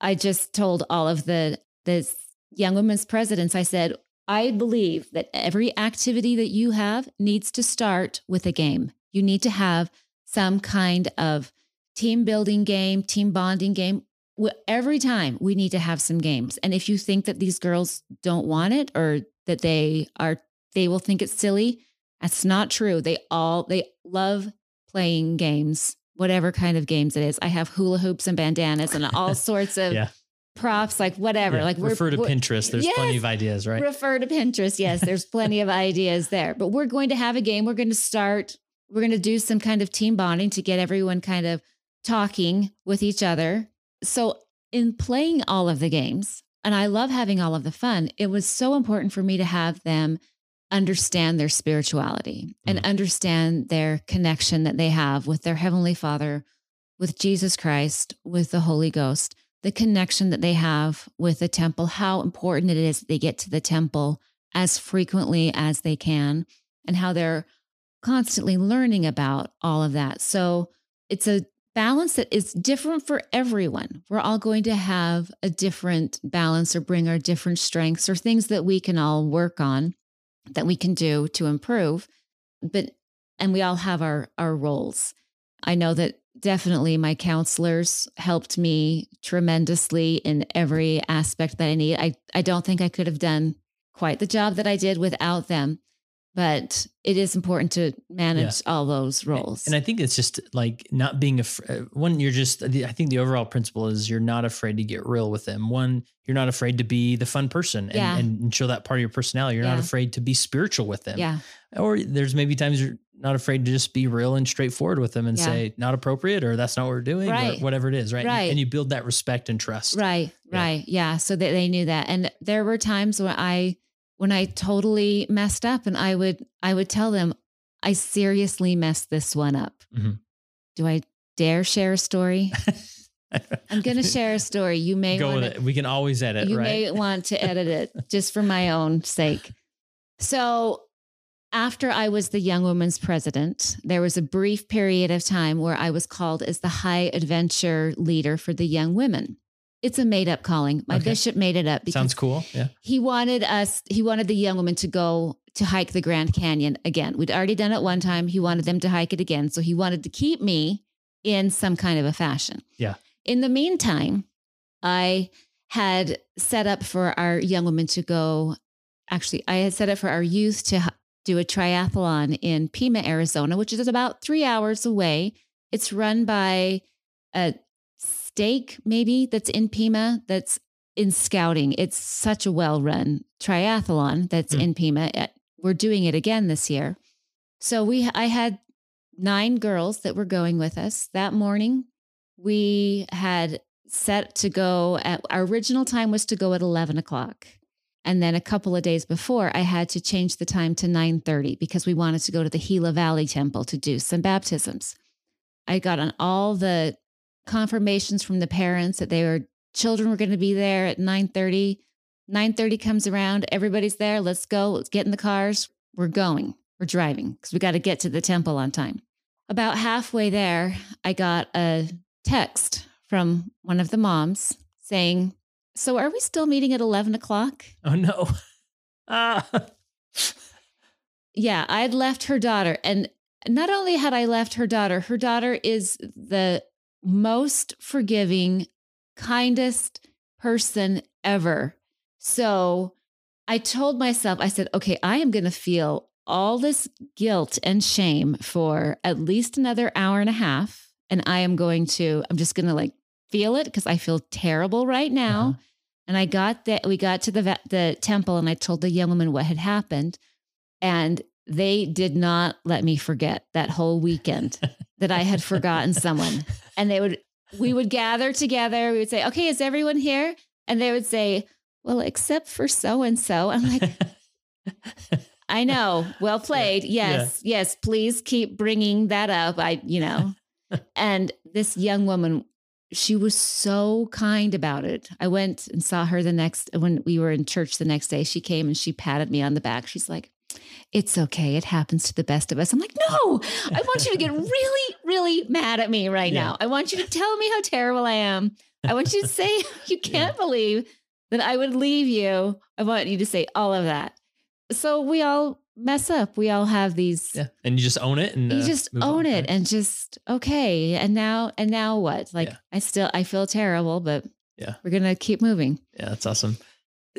i just told all of the the young women's presidents i said i believe that every activity that you have needs to start with a game. You need to have some kind of team building game team bonding game. Every time we need to have some games. And if you think that these girls don't want it or that they are they will think it's silly that's not true. They all they love playing games whatever kind of games it is. I have hula hoops and bandanas and all sorts of Yeah. Props like whatever Yeah. like refer to Pinterest. There's plenty of ideas, right? Refer to Pinterest. Yes, there's plenty of ideas there. But we're going to have a game. We're going to start, we're going to do some kind of team bonding to get everyone kind of talking with each other. So, in playing all of the games, and I love having all of the fun, it was so important for me to have them understand their spirituality and mm-hmm. understand their connection that they have with their Heavenly Father, with Jesus Christ, with the Holy Ghost the connection that they have with the temple, how important it is that they get to the temple as frequently as they can, and how they're constantly learning about all of that. So it's a balance that is different for everyone. We're all going to have a different balance or bring our different strengths or things that we can all work on that we can do to improve. But and we all have our our roles. I know that definitely my counselors helped me tremendously in every aspect that I need. I, I don't think I could have done quite the job that I did without them, but it is important to manage all those roles. And I think it's just like not being afraid. Uh, one, you're just, I think the overall principle is you're not afraid to get real with them. One, you're not afraid to be the fun person and, Yeah. and show that part of your personality. You're not afraid to be spiritual with them. yeah, Or there's maybe times you're not afraid to just be real and straightforward with them and Yeah. say, not appropriate or that's not what we're doing Right. or whatever it is. Right. Right. And you build that respect and trust. right, Yeah. right. Yeah. So that they knew that. And there were times when I, when I totally messed up and I would, I would tell them, I seriously messed this one up. Mhm. Do I dare share a story? I'm going to share a story. You may Go want with it. We can always edit, you right? may want to edit it just for my own sake. So, after I was the young women's president, there was a brief period of time where I was called as the high adventure leader for the young women. It's a made up calling. My Okay. bishop made it up because Sounds cool. Yeah. he wanted us, he wanted the young women to go to hike the Grand Canyon again. We'd already done it one time. He wanted them to hike it again. So he wanted to keep me in some kind of a fashion. Yeah. In the meantime, I had set up for our young women to go. Actually, I had set up for our youth to do a triathlon in Pima, Arizona, which is about three hours away. It's run by a stake, maybe that's in Pima, that's in scouting. It's such a well run triathlon that's Hmm. in Pima. Uh, We're doing it again this year. So we, I had nine girls that were going with us that morning. We had set to go at our original time was to go at 11 o'clock. And then a couple of days before, I had to change the time to 9:30 because we wanted to go to the Gila Valley Temple to do some baptisms. I got on all the confirmations from the parents that their children were going to be there at 9:30. 9:30 comes around, everybody's there, let's go, let's get in the cars. We're going. We're driving because we got to get to the temple on time. About halfway there, I got a text from one of the moms saying, So are we still meeting at 11 o'clock? Oh, no. Ah. Yeah, I'd left her daughter. And not only had I left her daughter, her daughter is the most forgiving, kindest person ever. So I told myself, I said, okay, I am going to feel all this guilt and shame for at least another hour and a half. And I am going to, I'm just going to like feel it because I feel terrible right now. Uh-huh. And I got that, we got to the, the temple and I told the young woman what had happened. And they did not let me forget that whole weekend that I had forgotten someone. And they would, we would gather together. We would say, okay, is everyone here? And they would say, well, except for so and so. I'm like, I know. Well played. Yes. Yes. Please keep bringing that up. I, you know, and this young woman, she was so kind about it. I went and saw her the next, when we were in church the next day, she came and she patted me on the back. She's like, it's okay. It happens to the best of us. I'm like, no, I want you to get really, really mad at me right Yeah. now. I want you to tell me how terrible I am. I want you to say you can't believe that I would leave you. I want you to say all of that. So we all mess up. We all have these. yeah. And you just own it and You uh, just move on, own it and just okay. And now and now what? Like Yeah. I still I feel terrible, but Yeah. we're gonna keep moving. Yeah, that's awesome.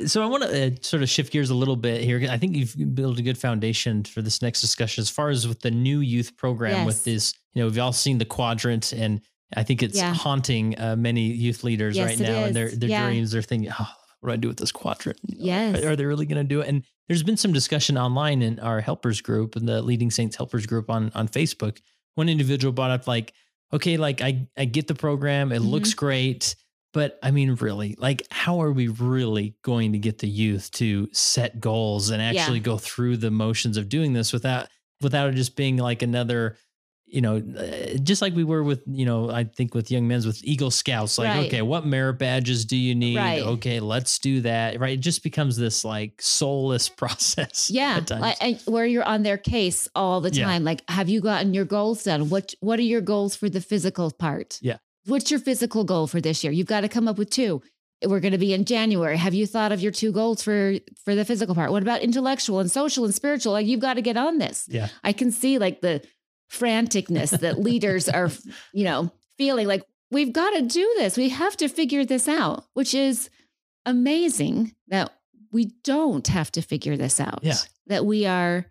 So I want to uh, sort of shift gears a little bit here. I think you've built a good foundation for this next discussion as far as with the new youth program with this, you know, we've all seen the quadrant and I think it's Yeah. haunting uh, many youth leaders Yes, right now and their, their Yeah. dreams. They're thinking, oh, what do I do with this quadrant? You know, Yes. Are they really going to do it? And there's been some discussion online in our helpers group and the leading saints helpers group on, on Facebook. One individual brought up like, okay, like I, I get the program. It Mhm. looks great. But I mean, really, like, how are we really going to get the youth to set goals and Yeah. actually go through the motions of doing this without without it just being like another, you know, uh, just like we were with, you know, I think with young men's with Eagle Scouts, like, Right. okay, what merit badges do you need? Right. Okay, let's do that. Right, it just becomes this like soulless process. Yeah, at times. like, and where you're on their case all the Yeah. time. Like, have you gotten your goals done? What What are your goals for the physical part? Yeah. What's your physical goal for this year? You've got to come up with two. We're going to be in January. Have you thought of your two goals for for the physical part? What about intellectual and social and spiritual? Like, you've got to get on this. yeah, I can see like the franticness that leaders are, you know, feeling like we've got to do this. We have to figure this out, which is amazing that we don't have to figure this out. Yeah. That we are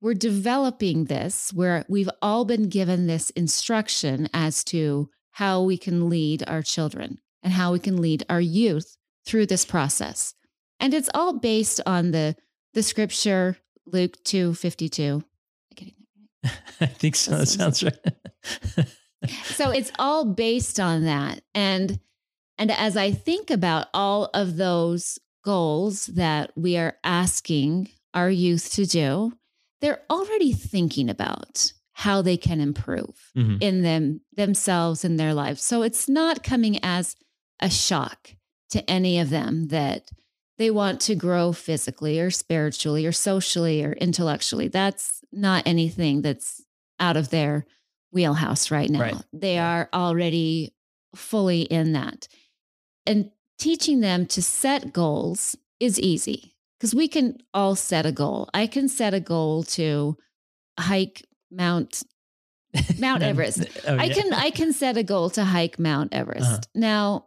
we're developing this where we've all been given this instruction as to how we can lead our children and how we can lead our youth through this process. And it's all based on the the scripture Luke 2:52. Am I getting that right? I think so. That sounds right. so it's all based on that and and as i think about all of those goals that we are asking our youth to do they're already thinking about how they can improve Mhm. in them themselves in their lives so it's not coming as a shock to any of them that they want to grow physically or spiritually or socially or intellectually that's not anything that's out of their wheelhouse right now. Right. They are already fully in that. And teaching them to set goals is easy because we can all set a goal. I can set a goal to hike Mount Mount Everest. Oh, I can I can set a goal to hike Mount Everest. Uh-huh. Now,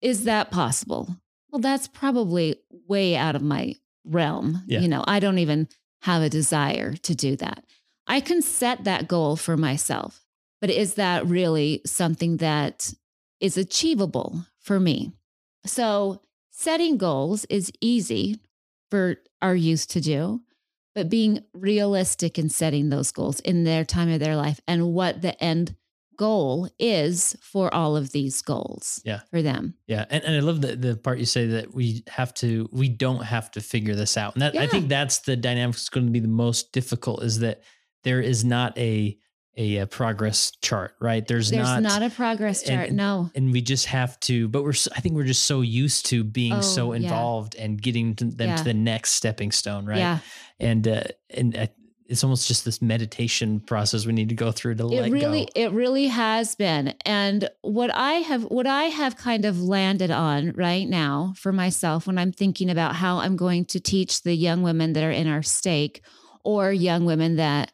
is that possible? Well, that's probably way out of my realm. Yeah. You know, I don't even have a desire to do that. I can set that goal for myself, but is that really something that is achievable for me? So, setting goals is easy for our youth to do, but being realistic in setting those goals in their time of their life and what the end goal is for all of these goals Yeah. for them. Yeah, and, and I love the the part you say that we have to we don't have to figure this out, and that I think that's the dynamic that's going to be the most difficult is that there is not a a, uh progress chart, right? There's, There's not, not, a progress chart. and- no. and we just have to. But we're I think we're just so used to being so Oh, yeah. involved and getting to them Yeah. to the next stepping stone, right? Yeah. and uh, and uh, it's almost just this meditation process we need to go through to let it really go. it really has been and what i have what i have kind of landed on right now for myself when i'm thinking about how i'm going to teach the young women that are in our stake or young women that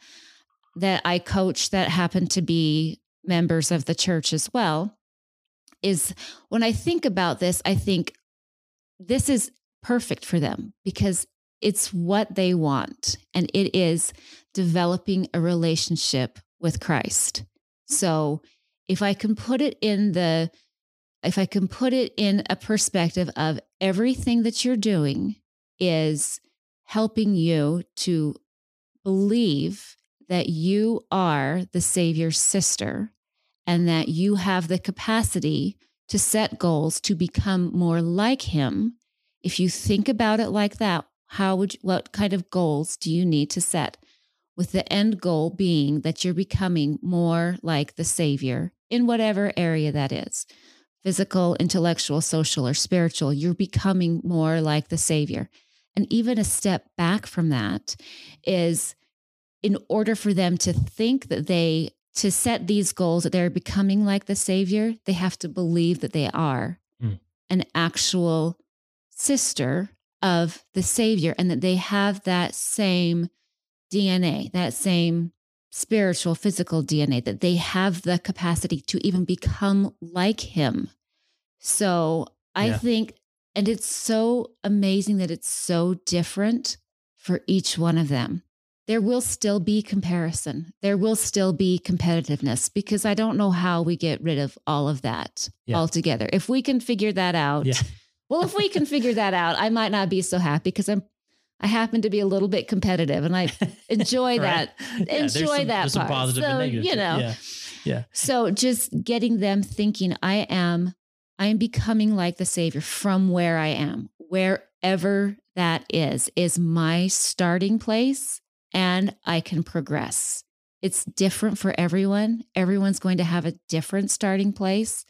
that i coach that happen to be members of the church as well is when i think about this i think this is perfect for them because it's what they want and it is developing a relationship with Christ. So if I can put it in the if I can put it in a perspective of everything that you're doing is helping you to believe that you are the Savior's sister and that you have the capacity to set goals to become more like Him. If you think about it like that, how would you, what kind of goals do you need to set? With the end goal being that you're becoming more like the Savior in whatever area that is physical, intellectual, social, or spiritual. You're becoming more like the Savior. And even a step back from that is in order for them to think that they, to set these goals that they're becoming like the Savior, they have to believe that they are Mm. an actual sister of the Savior and that they have that same DNA, that same spiritual, physical DNA, that they have the capacity to even become like Him. So I Yeah. think, and it's so amazing that it's so different for each one of them. There will still be comparison. There will still be competitiveness because I don't know how we get rid of all of that Yeah. altogether. If we can figure that out, Yeah. well, if we can figure that out, I might not be so happy because I'm I happen to be a little bit competitive and I enjoy Right? that. Yeah, enjoy some- that part. So, you know. Yeah. So just getting them thinking I am I am becoming like the savior from where I am. Wherever that is is my starting place and I can progress. It's different for everyone. Everyone's going to have a different starting place.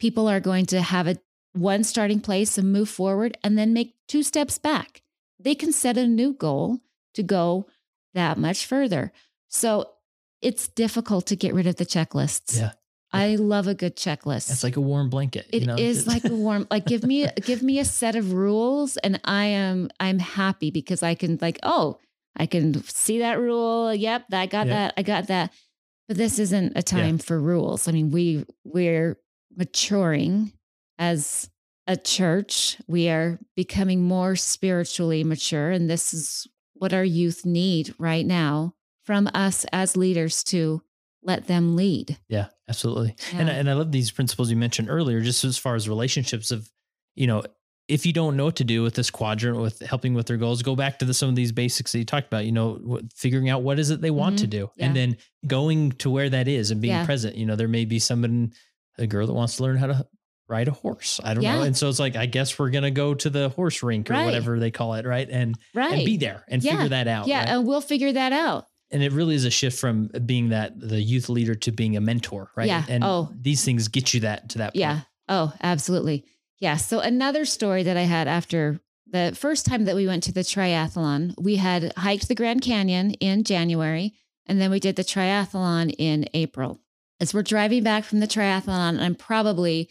People are going to have a one starting place and move forward and then make two steps back. They can set a new goal to go that much further. So it's difficult to get rid of the checklists. Yeah. I love a good checklist. It's like a warm blanket. It is you know? It's- like a warm like give me give me a set of rules and I am I'm happy because I can like oh I can see that rule yep I got Yeah. that I got that but this isn't a time for rules I mean we we're maturing as a church we are becoming more spiritually mature and this is what our youth need right now from us as leaders to let them lead Yeah, absolutely. And, Yeah. and I love these principles you mentioned earlier, just as far as relationships of, you know, if you don't know what to do with this quadrant with helping with their goals, go back to the, some of these basics that you talked about, you know, figuring out what is it they want to Mhm. do Yeah. and then going to where that is and being Yeah. present. You know, there may be someone, a girl that wants to learn how to ride a horse. I don't know. And so it's like, I guess we're going to go to the horse rink or Right. whatever they call it. Right. And, right and be there and Yeah. figure that out. yeah right? and we'll figure that out and it really is a shift from being that the youth leader to being a mentor, right? Yeah. And Oh. these things get you that to that point. Yeah. Oh, absolutely. Yeah. So another story that I had after the first time that we went to the triathlon, we had hiked the Grand Canyon in January, and then we did the triathlon in April. As we're driving back from the triathlon, I'm probably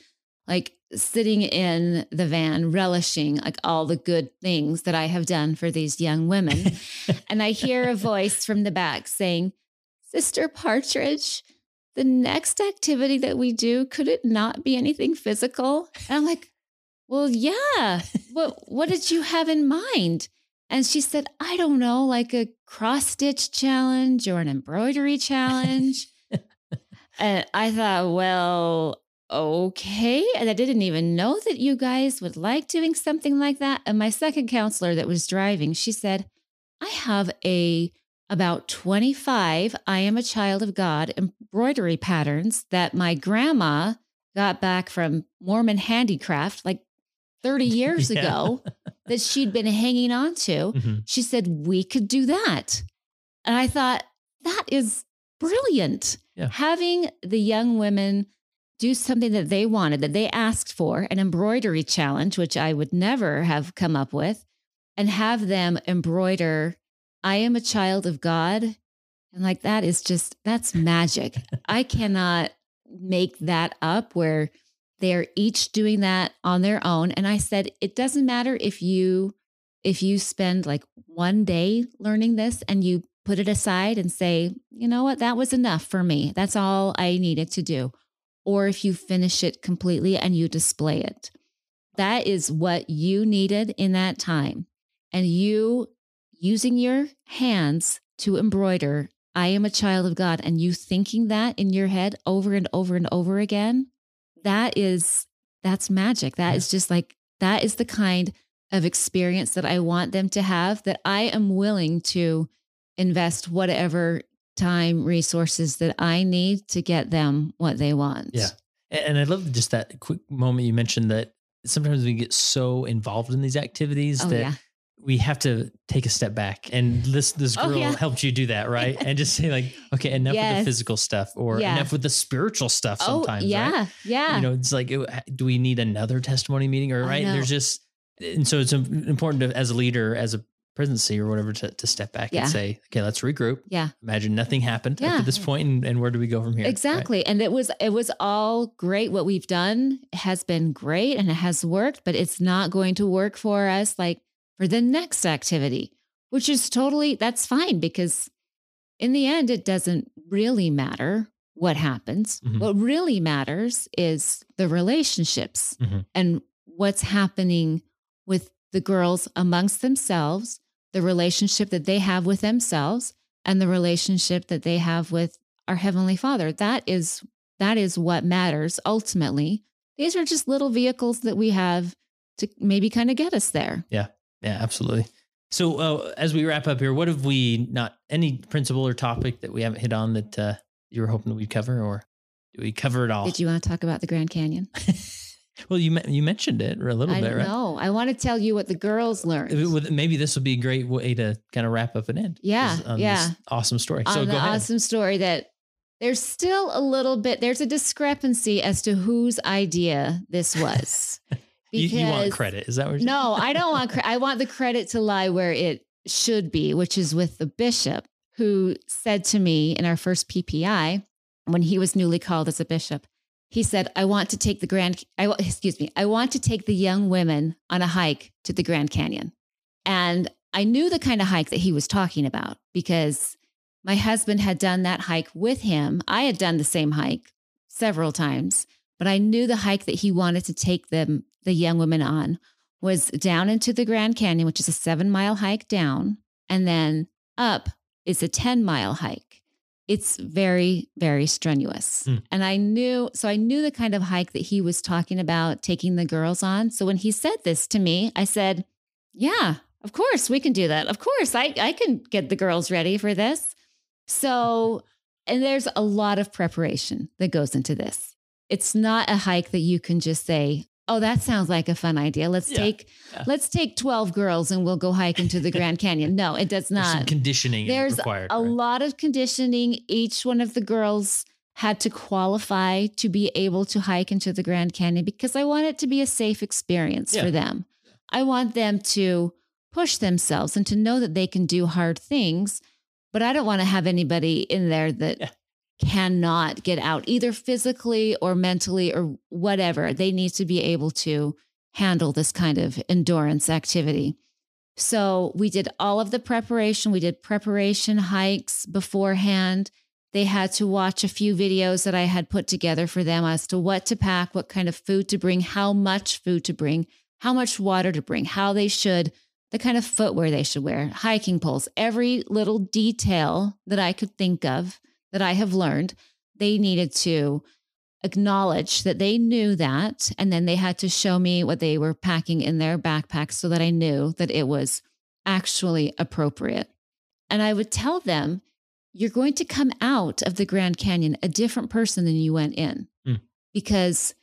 like sitting in the van, relishing like all the good things that I have done for these young women. and I hear a voice from the back saying, Sister Partridge, the next activity that we do, could it not be anything physical? And I'm like, well, yeah. What what did you have in mind? And she said, I don't know, like a cross stitch challenge or an embroidery challenge. and I thought, well, okay. And I didn't even know that you guys would like doing something like that. And my second counselor that was driving, she said, I have a about 25 I am a child of God embroidery patterns that my grandma got back from Mormon handicraft like 30 years Yeah. ago that she'd been hanging on to. Mhm. She said, We could do that. And I thought, That is brilliant. Yeah. Having the young women do something that they wanted, that they asked for, an embroidery challenge, which I would never have come up with, and have them embroider, I am a child of God. And like that is just, that's magic. I cannot make that up where they're each doing that on their own. And I said, it doesn't matter if you, if you spend like one day learning this and you put it aside and say, you know what, that was enough for me. That's all I needed to do. Or if you finish it completely and you display it. That is what you needed in that time. And you using your hands to embroider, I am a child of God, and you thinking that in your head over and over and over again, that is, that's magic. That Yeah. is just like, that is the kind of experience that I want them to have that I am willing to invest whatever time, resources that I need to get them what they want. Yeah. And I love just that quick moment you mentioned that sometimes we get so involved in these activities Oh, that yeah. We have to take a step back. And this this Oh, girl yeah. helped you do that, right? and just say like, okay, enough with the physical stuff, or Yeah. enough with the spiritual stuff. Oh, Sometimes, yeah. right? Yeah. You know, it's like, do we need another testimony meeting, or right? There's just, and so it's important to, as a leader, as a presidency or whatever, to, to step back Yeah. and say, okay, let's regroup. yeah. Imagine nothing happened up Yeah. to this point, and, and where do we go from here? right? Exactly. And it was it was all great. What we've done has been great and it has worked, but it's not going to work for us like for the next activity, which is totally that's fine because in the end it doesn't really matter what happens. Mhm. What really matters is the relationships Mhm. and what's happening with the girls amongst themselves, the relationship that they have with themselves and the relationship that they have with our heavenly father that is that is what matters ultimately these are just little vehicles that we have to maybe kind of get us there Yeah, absolutely. So, uh, as we wrap up here, what have we not any principle or topic that we haven't hit on that uh, you were hoping that we'd cover, or did we cover it all? did you want to talk about the grand canyon well, you you mentioned it a little i bit, right? know i want to tell you what the girls learned If it would- Maybe this would be a great way to kind of wrap up and end. Yeah, yeah. Awesome story. on So go ahead. awesome story that there's still a little bit there's a discrepancy as to whose idea this was You, you want credit? Is that what? You're No, I don't want. Cre- I want the credit to lie where it should be, which is with the bishop who said to me in our first PPI when he was newly called as a bishop. He said, "I want to take the Grand. I excuse me. I want to take the young women on a hike to the Grand Canyon." And I knew the kind of hike that he was talking about because my husband had done that hike with him. I had done the same hike several times, but I knew the hike that he wanted to take them, the young women on, was down into the Grand Canyon, which is a seven mile hike down, and then up is a 10 mile hike. It's very, very strenuous. Hmm. And I knew, so I knew the kind of hike that he was talking about taking the girls on. So when he said this to me, I said, Yeah, of course we can do that. Of course, I, I can get the girls ready for this. So, and there's a lot of preparation that goes into this. It's not a hike that you can just say, "Oh, that sounds like a fun idea. Let's Yeah, take yeah. let's take 12 girls and we'll go hike into the Grand Canyon." No, it does There's some not. conditioning There's required. A right? lot of conditioning. Each one of the girls had to qualify to be able to hike into the Grand Canyon because I want it to be a safe experience Yeah. for them. I want them to push themselves and to know that they can do hard things, but I don't want to have anybody in there that. Cannot get out either physically or mentally or whatever. They need to be able to handle this kind of endurance activity. So we did all of the preparation. We did preparation hikes beforehand. They had to watch a few videos that I had put together for them as to what to pack, what kind of food to bring, how much food to bring, how much water to bring, how they should, the kind of footwear they should wear, hiking poles, every little detail that I could think of that I have learned, they needed to acknowledge that they knew that. And then they had to show me what they were packing in their backpacks so that I knew that it was actually appropriate. And I would tell them you're going to come out of the Grand Canyon a different person than you went in Mm. because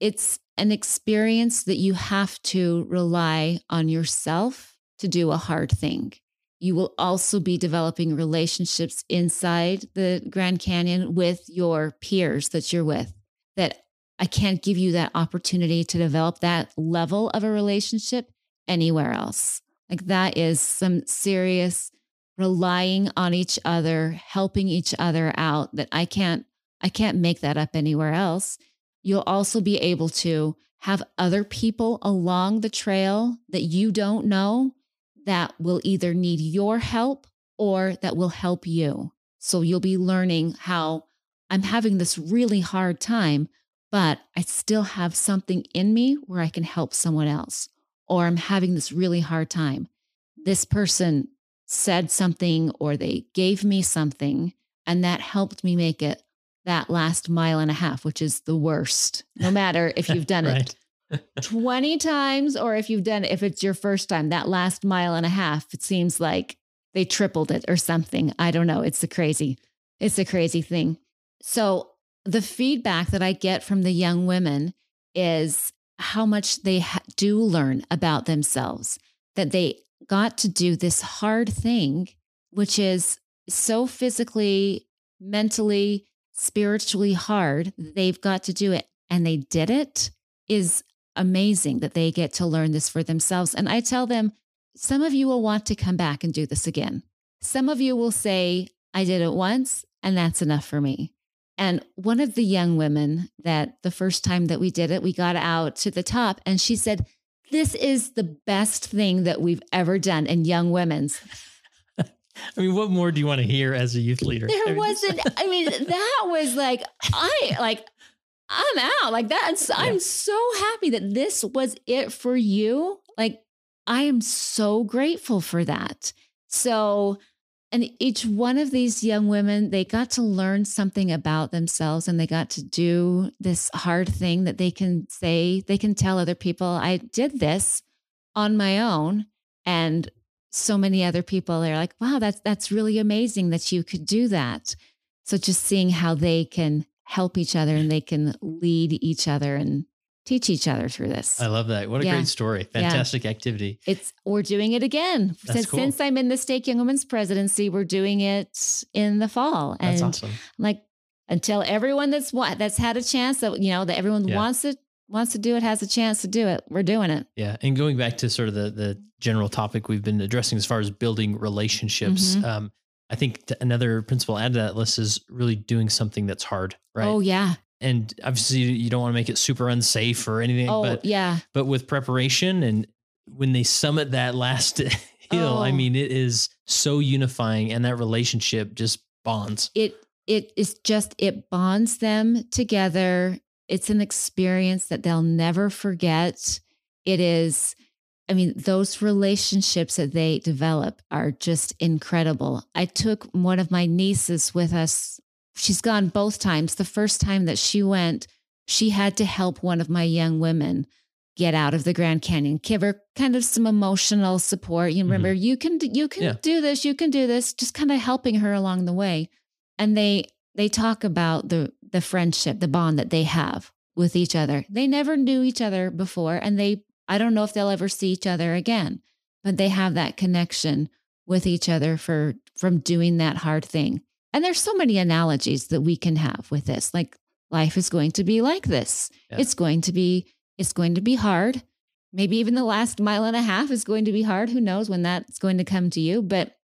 it's an experience that you have to rely on yourself to do a hard thing. You will also be developing relationships inside the Grand Canyon with your peers that you're with. That I can't give you that opportunity to develop that level of a relationship anywhere else. Like that is some serious relying on each other, helping each other out that I can't I can't make that up anywhere else. You'll also be able to have other people along the trail that you don't know that will either need your help or that will help you. So you'll be learning how I'm having this really hard time, but I still have something in me where I can help someone else. Or I'm having this really hard time. This person said something or they gave me something, and that helped me make it that last mile and a half, which is the worst, no matter if you've done it right. 20 times or if you've done if it's your first time, that last mile and a half, it seems like they tripled it or something. I don't know. It's a crazy, it's a crazy thing. So the feedback that I get from the young women is how much they ha- do learn about themselves, that they got to do this hard thing, which is so physically, mentally, spiritually hard. They've got to do it and they did it is amazing that they get to learn this for themselves. And I tell them, some of you will want to come back and do this again. Some of you will say, I did it once and that's enough for me. And one of the young women that the first time that we did it, we got out to the top and she said, This is the best thing that we've ever done in young women's. I mean, what more do you want to hear as a youth leader? There I mean, wasn't, I mean, that was like, I like, I'm out. Like that's, Yeah. I'm so happy that this was it for you. Like, I am so grateful for that. So, and each one of these young women, they got to learn something about themselves and they got to do this hard thing that they can say, they can tell other people, I did this on my own. And so many other people are like, wow, that's that's really amazing that you could do that. So just seeing how they can help each other and they can lead each other and teach each other through this. I love that. What a Yeah. great story. Yeah. Fantastic activity. It's we're doing it again. That's since cool. since I'm in the Stake Young Women's presidency, we're doing it in the fall. That's and awesome. like until everyone that's what that's had a chance that you know that everyone Yeah. wants it wants to do it has a chance to do it. We're doing it. Yeah. And going back to sort of the the general topic we've been addressing as far as building relationships, Mhm. um, I think another principle added to that list is really doing something that's hard, right? Oh yeah. And obviously you don't want to make it super unsafe or anything, Oh but yeah. but with preparation and when they summit that last hill, I Oh. mean, it is so unifying and that relationship just bonds. it it is just it bonds them together it's an experience that they'll never forget it is i mean those relationships that they develop are just incredible. I took one of my nieces with us. She's gone both times. The first time that she went she had to help one of my young women get out of the grand canyon give her kind of some emotional support. You remember mm-hmm. you can you can Yeah. do this you can do this just kind of helping her along the way. And they they talk about the the friendship the bond that they have with each other. They never knew each other before and they i don't know if they'll ever see each other again but they have that connection with each other for from doing that hard thing. And there's so many analogies that we can have with this. Like life is going to be like this. Yeah. it's going to be it's going to be hard. Maybe even the last mile and a half is going to be hard. Who knows when that's going to come to you. But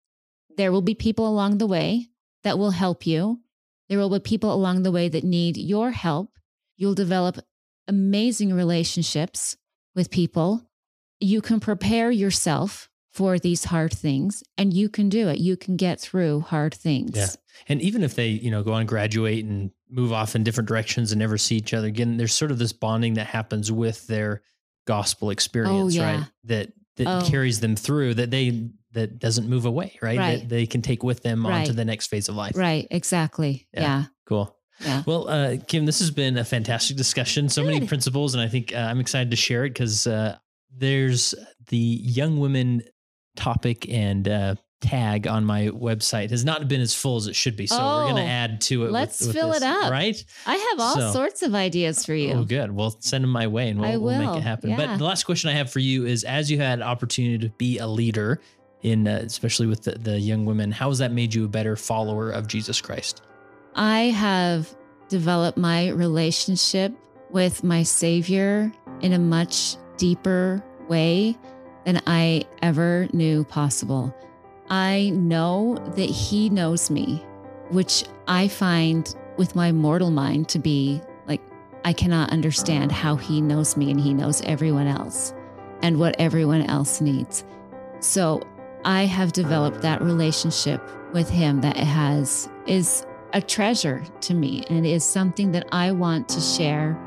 there will be people along the way that will help you. There will be people along the way that need your help. You'll develop amazing relationships with people. You can prepare yourself for these hard things and you can do it. You can get through hard things. Yeah. And even if they, you know, go on graduate and move off in different directions and never see each other again, there's sort of this bonding that happens with their gospel oh, experience, Oh, yeah. right? That that Oh. carries them through that they that doesn't move away, right? Right. That they can take with them onto Right. the next phase of life. Right. Exactly. Yeah. Yeah. Cool. Yeah. Well, uh, Kim, this has been a fantastic discussion. So many principles, and I think uh, I'm excited to share it because uh, there's the young women topic and uh, tag on my website has not been as full as it should be. So oh, we're going to add to it. Let's with, with fill this, it up. Right. I have all so, sorts of ideas for you. Oh, good. Well, send them my way and we'll, we'll make it happen. Yeah. But the last question I have for you is as you had opportunity to be a leader in, uh, especially with the, the young women, how has that made you a better follower of Jesus Christ? I have developed my relationship with my Savior in a much deeper way than I ever knew possible. I know that He knows me, which I find with my mortal mind to be like, I cannot understand how He knows me and He knows everyone else and what everyone else needs. So I have developed that relationship with Him that it has is a treasure to me and is something that I want to share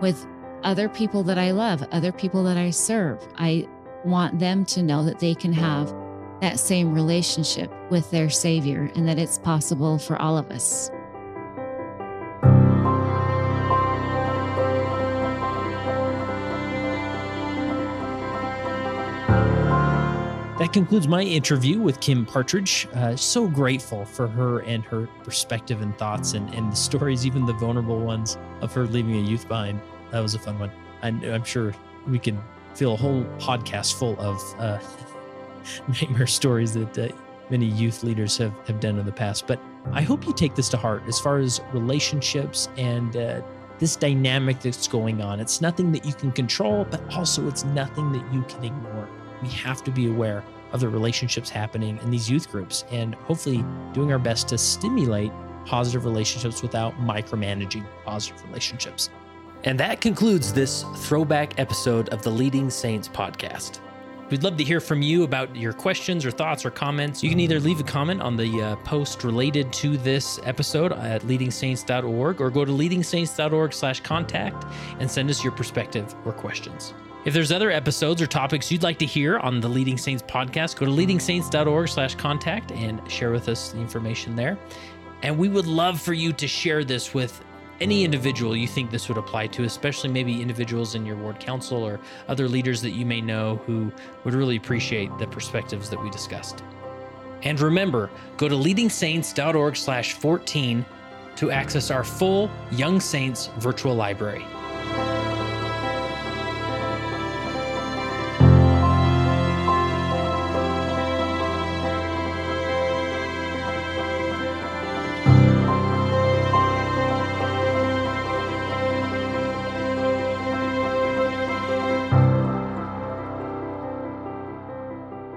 with other people that I love, other people that I serve. I want them to know that they can have that same relationship with their Savior and that it's possible for all of us. That concludes my interview with Kim Partridge. Uh, so grateful for her and her perspective and thoughts and, and the stories, even the vulnerable ones of her leaving a youth behind. That was a fun one. I'm, I'm sure we can fill a whole podcast full of uh, nightmare stories that uh, many youth leaders have, have done in the past. But I hope you take this to heart as far as relationships and uh, this dynamic that's going on. It's nothing that you can control, but also it's nothing that you can ignore. We have to be aware of the relationships happening in these youth groups and hopefully doing our best to stimulate positive relationships without micromanaging positive relationships. And that concludes this throwback episode of the Leading Saints podcast. We'd love to hear from you about your questions or thoughts or comments. You can either leave a comment on the uh, post related to this episode at leadingsaints.org or go to leadingsaints.org/contact and send us your perspective or questions. If there's other episodes or topics you'd like to hear on the Leading Saints podcast, go to leadingsaints.org/contact and share with us the information there. And we would love for you to share this with any individual you think this would apply to, especially maybe individuals in your ward council or other leaders that you may know who would really appreciate the perspectives that we discussed. And remember, go to leadingsaints.org/14 to access our full Young Saints virtual library.